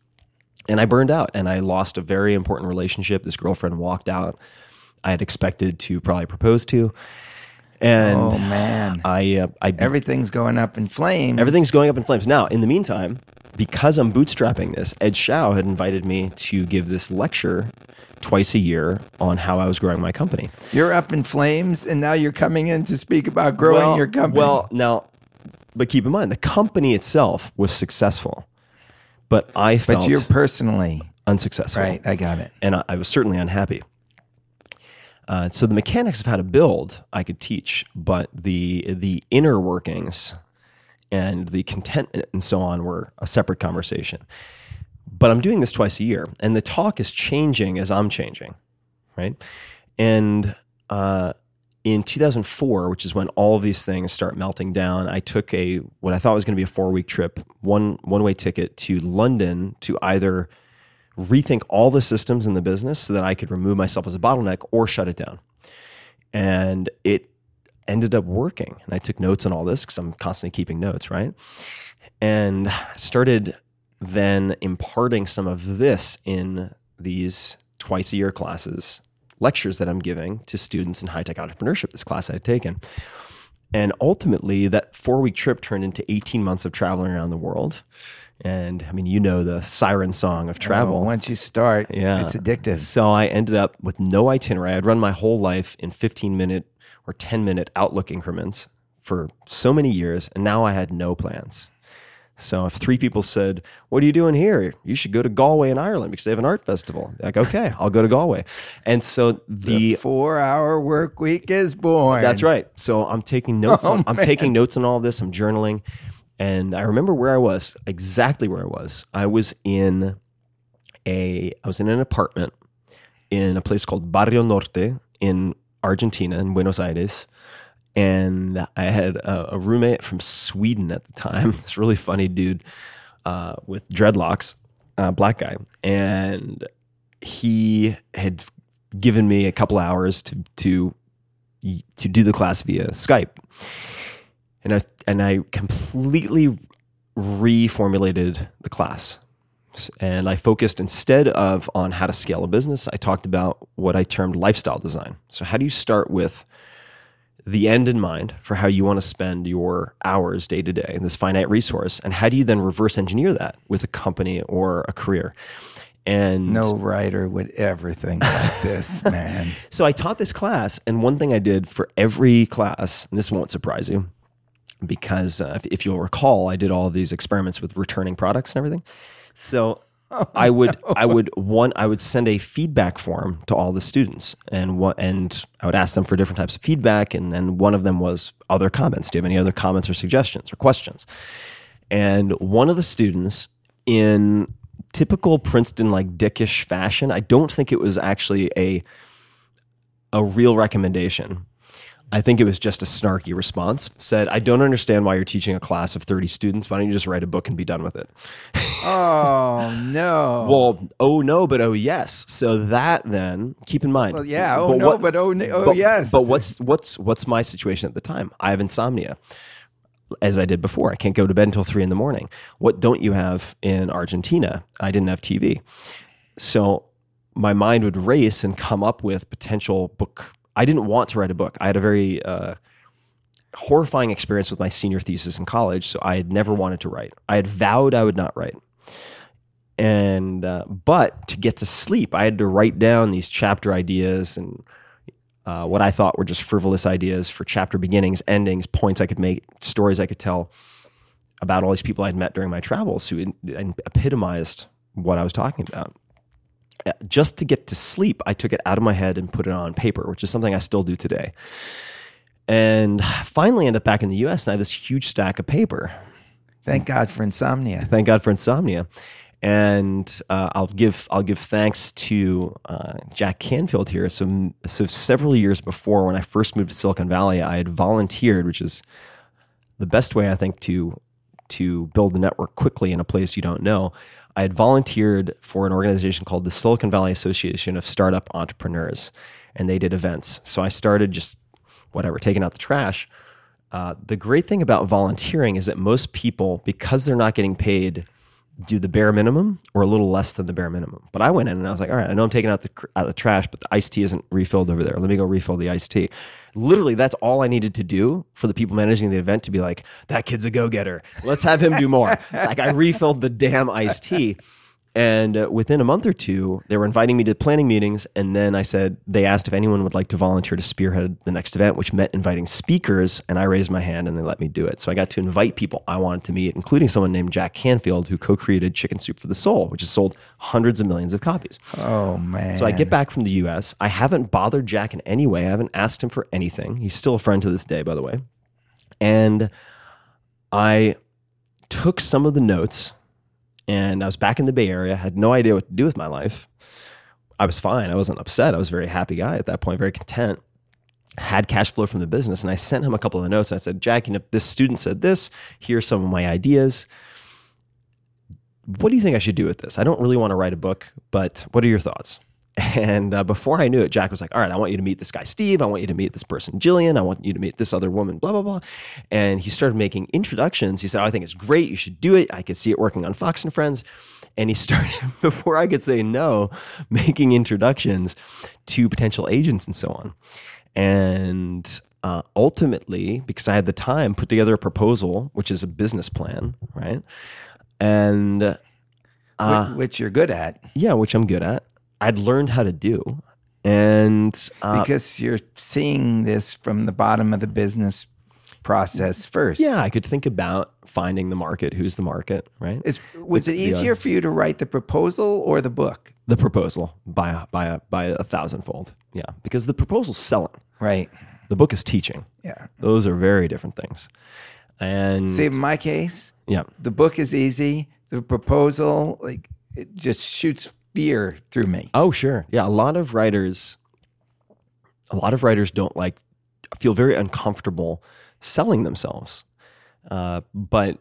And I burned out and I lost a very important relationship. This girlfriend walked out. I had expected to probably propose to. And oh man, I, uh, I everything's going up in flames. Everything's going up in flames. Now, in the meantime, because I'm bootstrapping this, Ed Zschau had invited me to give this lecture twice a year on how I was growing my company. You're up in flames, and now you're coming in to speak about growing well, your company. Well, now, but keep in mind, the company itself was successful, but I felt but you're personally unsuccessful. Right, I got it, and I, I was certainly unhappy. Uh, so the mechanics of how to build I could teach, but the the inner workings and the contentment and so on were a separate conversation. But I'm doing this twice a year, and the talk is changing as I'm changing, right? And uh, in 2004, which is when all of these things start melting down, I took a what I thought was going to be a four week trip, one one way ticket to London to either rethink all the systems in the business so that I could remove myself as a bottleneck or shut it down. And it ended up working. And I took notes on all this because I'm constantly keeping notes, right? And started then imparting some of this in these twice a year classes, lectures that I'm giving to students in high tech entrepreneurship, this class I had taken. And ultimately, that four week trip turned into 18 months of traveling around the world. And I mean, you know the siren song of oh, travel. Oh, once you start, yeah. it's addictive. So I ended up with no itinerary. I'd run my whole life in 15 minute or 10 minute outlook increments for so many years. And now I had no plans. So if three people said, "What are you doing here? You should go to Galway in Ireland because they have an art festival." Like, okay, I'll go to Galway. And so the, the four-hour work week is born. That's right. So I'm taking notes. Oh, on, I'm taking notes on all of this. I'm journaling. And I remember where I was, exactly where I was. I was in a I was in an apartment in a place called Barrio Norte in Argentina, in Buenos Aires. And I had a, a roommate from Sweden at the time, this really funny dude uh, with dreadlocks, uh, black guy. And he had given me a couple hours to to to do the class via Skype and I and I completely reformulated the class. And I focused instead of on how to scale a business, I talked about what I termed lifestyle design. So how do you start with the end in mind for how you want to spend your hours day to day in this finite resource and how do you then reverse engineer that with a company or a career? And no writer would ever think like this, man. So I taught this class, and one thing I did for every class, and this won't surprise you, because uh, if, if, you'll recall, I did all these experiments with returning products and everything. So oh, I would no. I would one I would send a feedback form to all the students, and what and I would ask them for different types of feedback, and then one of them was other comments. Do you have any other comments or suggestions or questions? And one of the students in typical Princeton like dickish fashion, I don't think it was actually a a real recommendation I think it was just a snarky response. Said, I don't understand why you're teaching a class of 30 students. Why don't you just write a book and be done with it? Oh, no. well, oh, no, but oh, yes. So that then, keep in mind. Well, yeah. Oh, but no, what, but oh, oh but, yes. But what's, what's, what's my situation at the time? I have insomnia, as I did before. I can't go to bed until three in the morning. What don't you have in Argentina? I didn't have TV. So my mind would race and come up with potential book I didn't want to write a book. I had a very uh, horrifying experience with my senior thesis in college, so I had never wanted to write. I had vowed I would not write. And uh, but to get to sleep, I had to write down these chapter ideas and uh, what I thought were just frivolous ideas for chapter beginnings, endings, points I could make, stories I could tell about all these people I'd met during my travels who epitomized what I was talking about. Uh, just to get to sleep, I took it out of my head and put it on paper, which is something I still do today. And finally, end up back in the U.S. and I have this huge stack of paper. Thank God for insomnia. Thank God for insomnia and uh, I'll give I'll give thanks to uh, Jack Canfield here. So, so several years before, when I first moved to Silicon Valley, I had volunteered, which is the best way I think to to build the network quickly in a place you don't know. I had volunteered for an organization called the Silicon Valley Association of Startup Entrepreneurs, and they did events. So I started just whatever, taking out the trash. Uh, the great thing about volunteering is that most people, because they're not getting paid do the bare minimum or a little less than the bare minimum. But I went in and I was like, all right, I know I'm taking out the out the trash, but the iced tea isn't refilled over there. Let me go refill the iced tea. Literally, that's all I needed to do for the people managing the event to be like, that kid's a go getter. Let's have him do more. like I refilled the damn iced tea. And uh, within a month or two, they were inviting me to planning meetings. And then I said, they asked if anyone would like to volunteer to spearhead the next event, which meant inviting speakers. And I raised my hand and they let me do it. So I got to invite people I wanted to meet, including someone named Jack Canfield, who co created Chicken Soup for the Soul, which has sold hundreds of millions of copies. Oh, man. So I get back from the US. I haven't bothered Jack in any way. I haven't asked him for anything. He's still a friend to this day, by the way. And I took some of the notes and I was back in the Bay Area, had no idea what to do with my life. I was fine. I wasn't upset. I was a very happy guy at that point, very content. Had cash flow from the business. And I sent him a couple of notes and I said, Jack, you know, this student said this. Here's some of my ideas. What do you think I should do with this? I don't really want to write a book, but what are your thoughts? And uh, before I knew it, Jack was like, All right, I want you to meet this guy, Steve. I want you to meet this person, Jillian. I want you to meet this other woman, blah, blah, blah. And he started making introductions. He said, oh, I think it's great. You should do it. I could see it working on Fox and Friends. And he started, before I could say no, making introductions to potential agents and so on. And uh, ultimately, because I had the time, put together a proposal, which is a business plan, right? And uh, which you're good at. Yeah, which I'm good at. I'd learned how to do. And uh, because you're seeing this from the bottom of the business process first. Yeah, I could think about finding the market. Who's the market, right? Is, was the, it easier the, for you to write the proposal or the book? The proposal by a, by a, by a thousandfold. Yeah, because the proposal's selling. Right. The book is teaching. Yeah. Those are very different things. And see, in my case, yeah, the book is easy. The proposal, like, it just shoots through me. Oh, sure. Yeah. A lot of writers, a lot of writers don't like, feel very uncomfortable selling themselves. Uh, but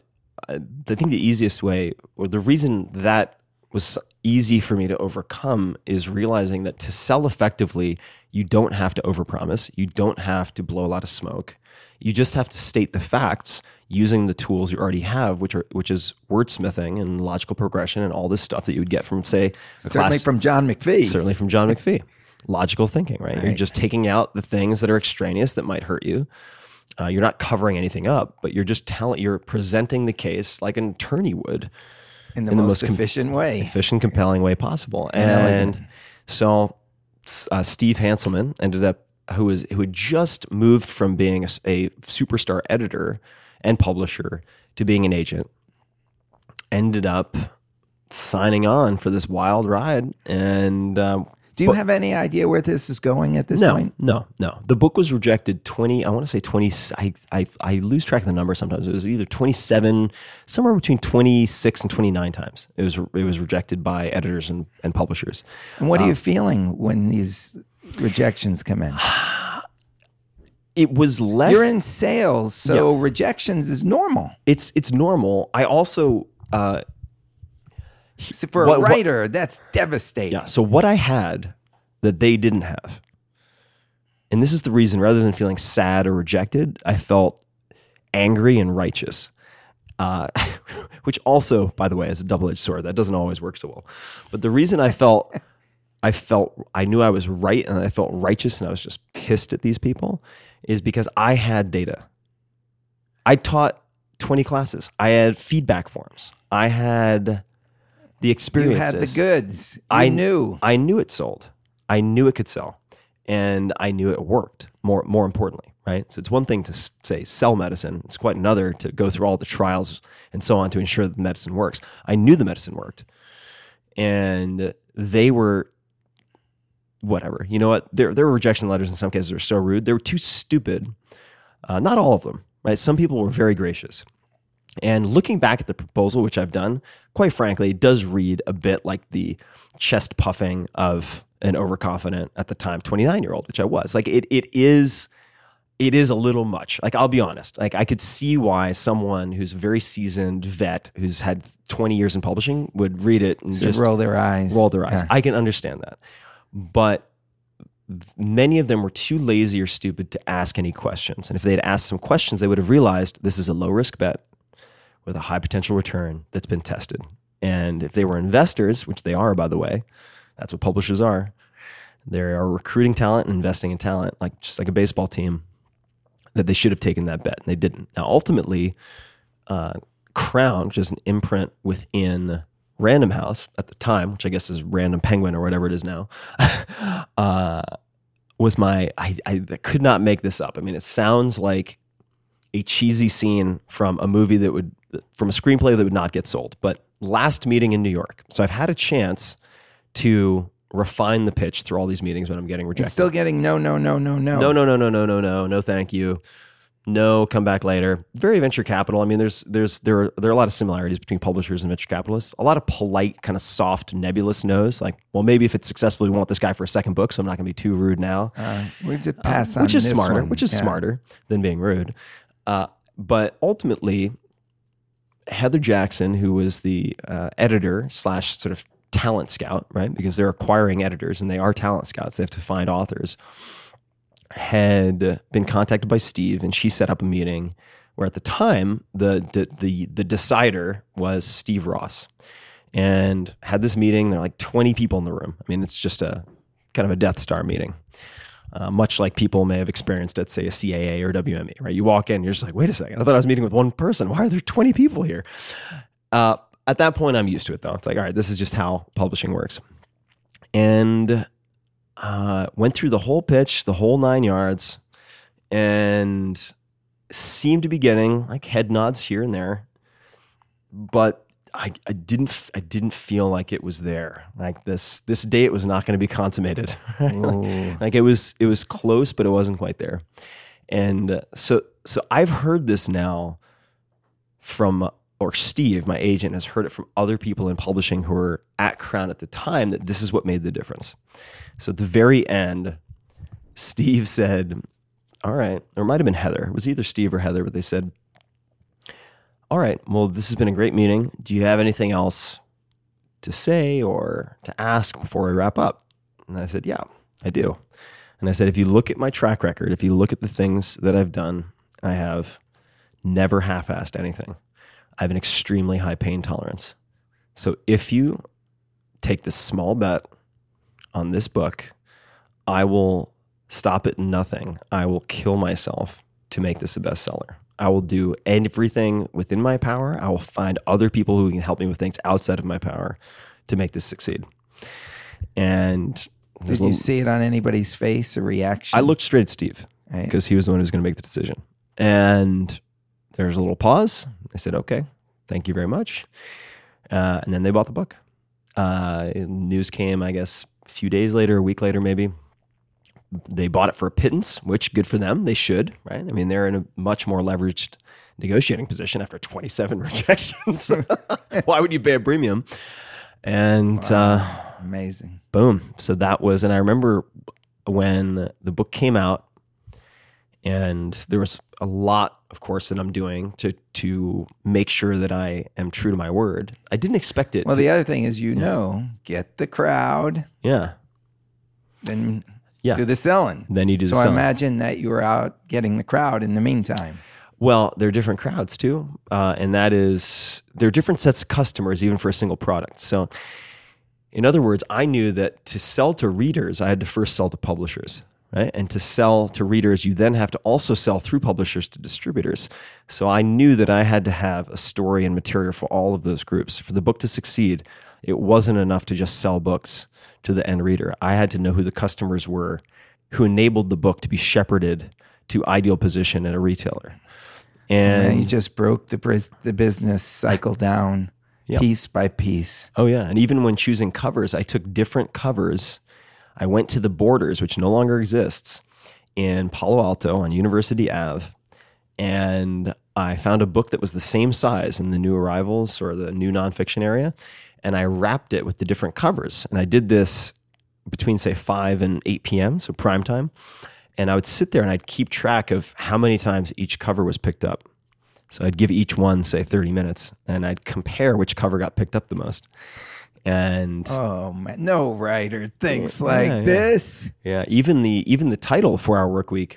I think the easiest way, or the reason that was easy for me to overcome, is realizing that to sell effectively, you don't have to overpromise. You don't have to blow a lot of smoke. You just have to state the facts using the tools you already have, which are which is wordsmithing and logical progression and all this stuff that you would get from, say, certainly class, from John McPhee. Certainly from John McPhee. Logical thinking, right? right? You're just taking out the things that are extraneous that might hurt you. Uh, you're not covering anything up, but you're just telling, you're presenting the case like an attorney would in the, in most, most efficient com- way, efficient, compelling way possible. And, and so, uh, Steve Hanselman ended up who was who had just moved from being a, a superstar editor and publisher to being an agent, ended up signing on for this wild ride. And um, do you but, have any idea where this is going at this no, point? No, no. The book was rejected 20, I want to say 20, I, I, I lose track of the number sometimes. It was either 27, somewhere between 26 and 29 times. It was, it was rejected by editors and, and publishers. And what are you um, feeling when these rejections come in? it was less. You're in sales, so yeah. rejections is normal. It's it's normal. I also uh, so for what, a writer, what, that's devastating. Yeah. So what I had that they didn't have, and this is the reason. Rather than feeling sad or rejected, I felt angry and righteous. Uh, which also, by the way, is a double-edged sword. That doesn't always work so well. But the reason I felt I felt I knew I was right and I felt righteous and I was just pissed at these people is because I had data. I taught 20 classes. I had feedback forms. I had the experiences. You had the goods. You I knew. I knew it sold. I knew it could sell. and I knew it worked. More more importantly, right? So it's one thing to say sell medicine; it's quite another to go through all the trials and so on to ensure that the medicine works. I knew the medicine worked, and they were whatever. You know what? Their their rejection letters in some cases are so rude. They were too stupid. Uh, not all of them, right? Some people were very gracious. And looking back at the proposal, which I've done, quite frankly, it does read a bit like the chest puffing of an overconfident at the time 29 year old, which I was. Like it it is it is a little much. Like I'll be honest. Like I could see why someone who's a very seasoned vet who's had 20 years in publishing would read it and So just roll their eyes. roll their eyes. Yeah. I can understand that. But many of them were too lazy or stupid to ask any questions. And if they had asked some questions, they would have realized this is a low risk bet with a high potential return that's been tested. And if they were investors, which they are, by the way, that's what publishers are. They are recruiting talent and investing in talent, like just like a baseball team, that they should have taken that bet and they didn't. Now, ultimately, uh, Crown, which is an imprint within Random House at the time, which I guess is Random Penguin or whatever it is now, uh, was my I, I could not make this up. I mean, it sounds like a cheesy scene from a movie that would from a screenplay that would not get sold. But last meeting in New York, so I've had a chance to refine the pitch through all these meetings when I'm getting You're rejected. still getting no, no, no, no, no. No, no, no, no, no, no, no, no. Thank you. No, come back later. Very venture capital. I mean, there's there's there are, there are a lot of similarities between publishers and venture capitalists. A lot of polite, kind of soft, nebulous no's. Like, well, maybe if it's successful, we want this guy for a second book, so I'm not going to be too rude now. Uh, we just pass on which is smarter. one. Which is Yeah. smarter than being rude. Uh, but ultimately, Heather Jackson, who was the uh, editor slash sort of talent scout, right? Because they're acquiring editors and they are talent scouts. They have to find authors. Had been contacted by Steve, and she set up a meeting where, at the time, the the the, the decider was Steve Ross, and had this meeting. There are like twenty people in the room. I mean, it's just a kind of a Death Star meeting uh, much like people may have experienced at, say, a CAA or WME, right? You walk in, you're just like, wait a second, I thought I was meeting with one person. Why are there 20 people here? Uh, at that point, I'm used to it, though. It's like, all right, this is just how publishing works. And uh, went through the whole pitch, the whole nine yards, and seemed to be getting like head nods here and there, but I, I didn't I didn't feel like it was there. Like this this date was not going to be consummated. Ooh. like it was it was close, but it wasn't quite there. And uh, so so I've heard this now from or Steve, my agent, has heard it from other people in publishing who were at Crown at the time that this is what made the difference. So at the very end, Steve said, "All right," or it might have been Heather. It was either Steve or Heather, but they said, "All right, well, this has been a great meeting. Do you have anything else to say or to ask before we wrap up?" And I said, "Yeah, I do." And I said, "If you look at my track record, if you look at the things that I've done, I have never half-assed anything. I have an extremely high pain tolerance. So if you take this small bet on this book, I will stop at nothing. I will kill myself to make this a bestseller. I will do everything within my power. I will find other people who can help me with things outside of my power to make this succeed. And Did you see it on anybody's face, a reaction? I looked straight at Steve Right. because he was the one who was going to make the decision. And there was a little pause. I said, okay, thank you very much. Uh, and then they bought the book. Uh, news came, I guess, a few days later, a week later, maybe. They bought it for a pittance, which good for them. They should, right? I mean, they're in a much more leveraged negotiating position after 27 rejections. Why would you pay a premium? And uh, Amazing. boom. So that was, and I remember when the book came out, and there was a lot, of course, that I'm doing to to make sure that I am true to my word. I didn't expect it. Well, to- the other thing is, you know, get the crowd, yeah, then yeah. do the selling. Then you do the So I imagine that you were out getting the crowd in the meantime. Well, there are different crowds too, uh, and that is there are different sets of customers even for a single product. So, in other words, I knew that to sell to readers, I had to first sell to publishers, right? And to sell to readers, you then have to also sell through publishers to distributors. So I knew that I had to have a story and material for all of those groups. For the book to succeed, it wasn't enough to just sell books to the end reader. I had to know who the customers were who enabled the book to be shepherded to ideal position at a retailer. And And you just broke the bris- the business cycle down Yep. piece by piece. Oh yeah, and even when choosing covers, I took different covers. I went to the Borders, which no longer exists, in Palo Alto on University Ave, and I found a book that was the same size in the new arrivals or the new nonfiction area, and I wrapped it with the different covers. And I did this between say five and eight p.m., so prime time, and I would sit there and I'd keep track of how many times each cover was picked up. So I'd give each one, say, 30 minutes, and I'd compare which cover got picked up the most. And Oh man, no writer thinks Yeah, like yeah. this. yeah, even the even the title for our work week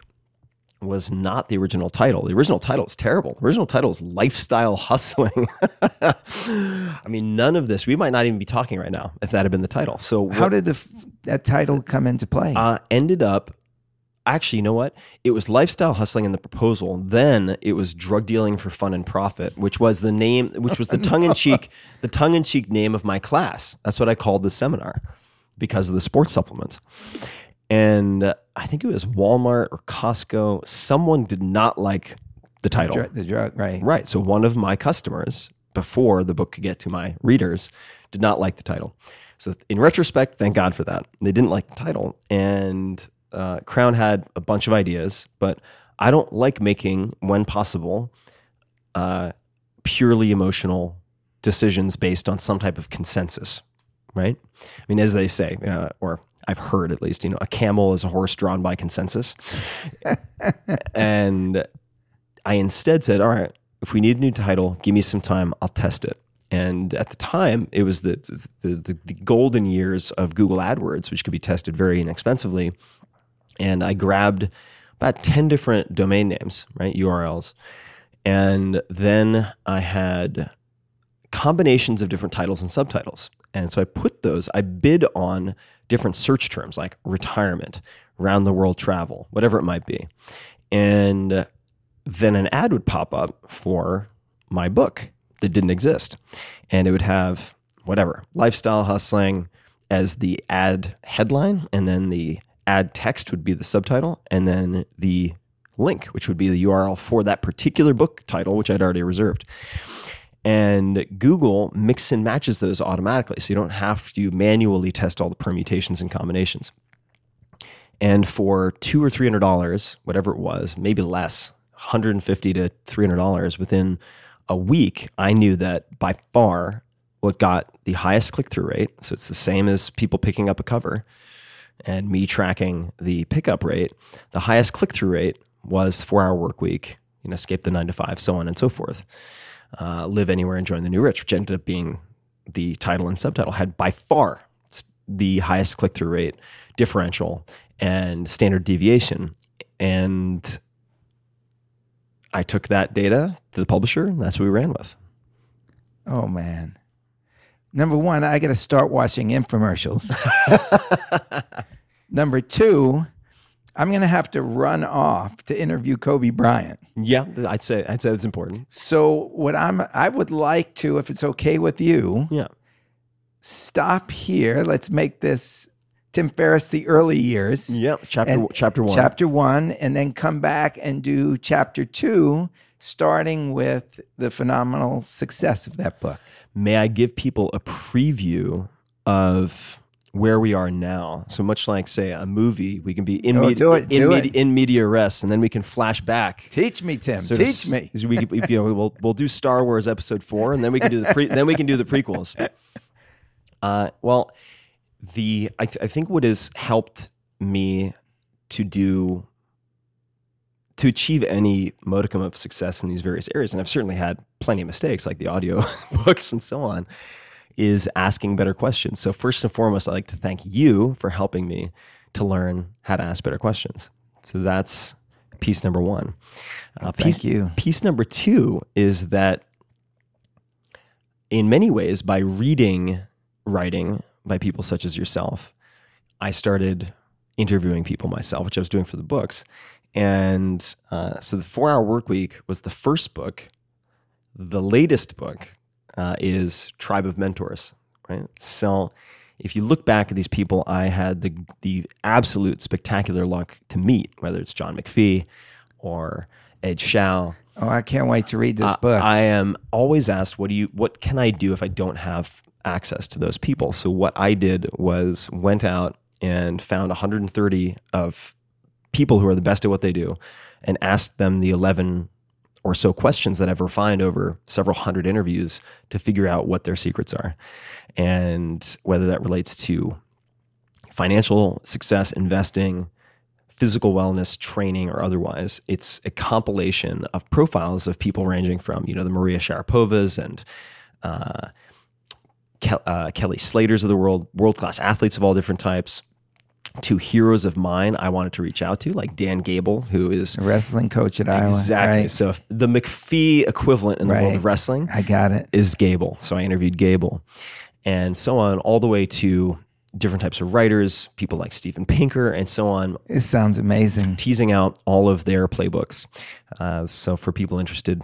was not the original title. The original title is terrible. The original title is Lifestyle Hustling. I mean, none of this. We might not even be talking right now if that had been the title. So How what- did the that title come into play? uh, ended up actually you know what it was lifestyle hustling in the proposal then it was drug dealing for fun and profit which was the name which was the tongue-in-cheek the tongue-in-cheek name of my class that's what i called the seminar because of the sports supplements and uh, i think it was walmart or costco someone did not like the title Dr- the drug, right? Right. So one of my customers, before the book could get to my readers, did not like the title. So in retrospect, thank God for that. They didn't like the title, and uh, Crown had a bunch of ideas, but I don't like making, when possible, uh, purely emotional decisions based on some type of consensus. Right. I mean, as they say, uh, or I've heard at least, you know, a camel is a horse drawn by consensus, and I instead said, all right, if we need a new title, give me some time, I'll test it. And at the time, it was the, the, the, the golden years of Google AdWords, which could be tested very inexpensively. And I grabbed about 10 different domain names, right? URLs. And then I had combinations of different titles and subtitles. And so I put those, I bid on different search terms like retirement, round the world travel, whatever it might be. And then an ad would pop up for my book that didn't exist. And it would have whatever, lifestyle hustling as the ad headline. And then the ad text would be the subtitle. And then the link, which would be the URL for that particular book title, which I'd already reserved. And Google mix and matches those automatically. So you don't have to manually test all the permutations and combinations. And for two or three hundred dollars, whatever it was, maybe less, 150 to 300 dollars within a week, I knew that by far what got the highest click through rate. So it's the same as people picking up a cover and me tracking the pickup rate. The highest click through rate was four hour work week, you know, escape the nine to five, so on and so forth. Uh, live anywhere and join the new rich, which ended up being the title and subtitle, had by far the highest click through rate differential and standard deviation. And I took that data to the publisher, and that's what we ran with. Oh man. Number one, I got to start watching infomercials. Number two, I'm going to have to run off to interview Kobe Bryant. Yeah, I'd say I'd say that's important. So what I'm I would like to, if it's okay with you, Yeah, stop here. Let's make this Tim Ferriss the early years. yeah. Chapter And- chapter one. Chapter one, and then come back and do chapter two, starting with the phenomenal success of that book. May I give people a preview of where we are now? So much like say a movie, we can be in Oh, media, do it, in, it. in media res, and then we can flash back. Teach me, Tim. of Teach me. We- you know, we'll we'll do Star Wars Episode Four, and then we can do the pre, then we can do the prequels. Uh, well, the I, th- I think what has helped me to do to achieve any modicum of success in these various areas, and I've certainly had plenty of mistakes, like the audio books and so on, is asking better questions. So first and foremost, I'd like to thank you for helping me to learn how to ask better questions. So that's piece number one. Uh, Thank piece, you. Piece number two is that in many ways, by reading writing by people such as yourself, I started interviewing people myself, which I was doing for the books. And uh, so the four hour work week was the first book. The latest book uh, is Tribe of Mentors, right? So if you look back at these people I had the the absolute spectacular luck to meet, whether it's John McPhee or Ed Zschau. Oh, I can't wait to read this uh, book. I am always asked, what do you what can I do if I don't have access to those people? So what I did was went out and found 130 of people who are the best at what they do and asked them the 11 or so questions that I've refined over several hundred interviews to figure out what their secrets are. And whether that relates to financial success, investing, physical wellness, training, or otherwise, it's a compilation of profiles of people ranging from, you know, the Maria Sharapovas and uh, uh, Kelly Slaters of the world, world class athletes of all different types, to heroes of mine I wanted to reach out to, like Dan Gable, who is a wrestling coach at Iowa. exactly Right. so the McPhee equivalent in the world of wrestling I got it. is Gable. So I interviewed Gable, and so on, all the way to different types of writers, people like Steven Pinker, and so on, It sounds amazing. teasing out all of their playbooks. Uh, so for people interested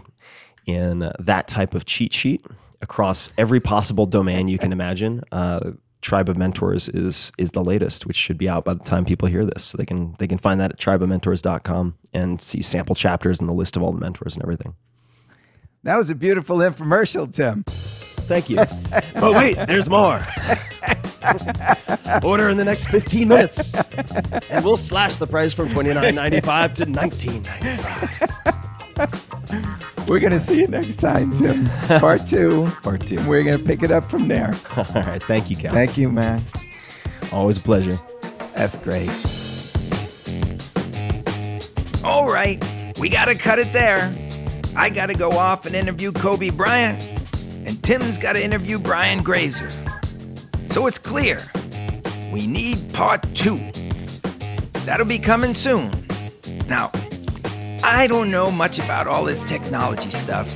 in that type of cheat sheet across every possible domain you can imagine, uh, Tribe of Mentors is is the latest, which should be out by the time people hear this. So they can they can find that at tribeofmentors.com and see sample chapters and the list of all the mentors and everything. That was a beautiful infomercial, Tim. Thank you. but wait, there's more. Order in the next 15 minutes, and we'll slash the price from $29.95 to $19.95. We're going to see you next time, Tim. Part two. Part two. We're going to pick it up from there. All right. Thank you, Cal. Thank you, man. Always a pleasure. That's great. All right, we gotta cut it there. I gotta go off and interview Kobe Bryant, and Tim's gotta interview Brian Grazer. So it's clear we need part two. That'll be coming soon. Now, I don't know much about all this technology stuff,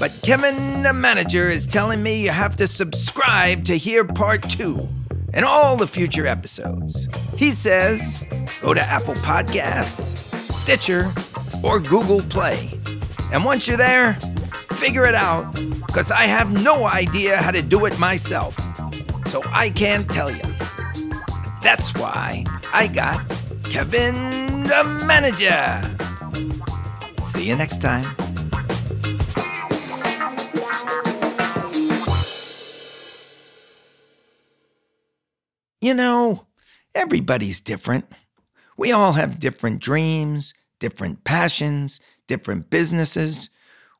but Kevin, the manager, is telling me you have to subscribe to hear part two and all the future episodes. He says go to Apple Podcasts, Stitcher, or Google Play. And once you're there, figure it out, because I have no idea how to do it myself. So I can't tell you. That's why I got Kevin the manager. See you next time. You know, everybody's different. We all have different dreams, different passions, different businesses.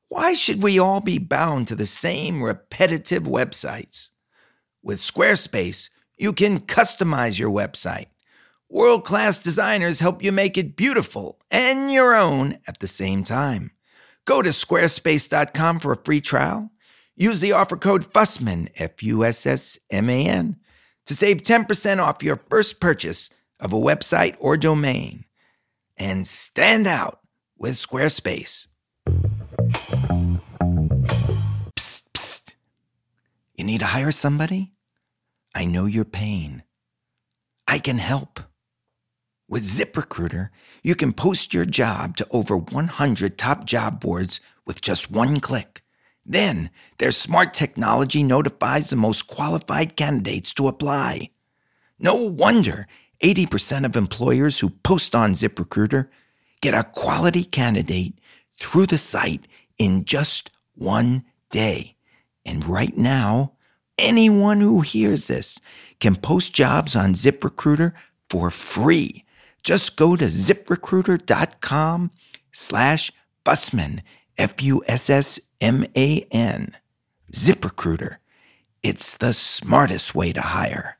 Why should we all be bound to the same repetitive websites? With Squarespace, you can customize your website. World class designers help you make it beautiful and your own at the same time. Go to squarespace.com for a free trial. Use the offer code FUSSMAN, F U S S M A N, to save 10% off your first purchase of a website or domain. And stand out with Squarespace. Psst, psst. You need to hire somebody? I know your pain. I can help. With ZipRecruiter, you can post your job to over 100 top job boards with just one click. Then, their smart technology notifies the most qualified candidates to apply. No wonder 80% of employers who post on ZipRecruiter get a quality candidate through the site in just one day. And right now, anyone who hears this can post jobs on ZipRecruiter for free. Just go to ziprecruiter.com slash Fussman, F-U-S-S-M-A-N. ZipRecruiter. It's the smartest way to hire.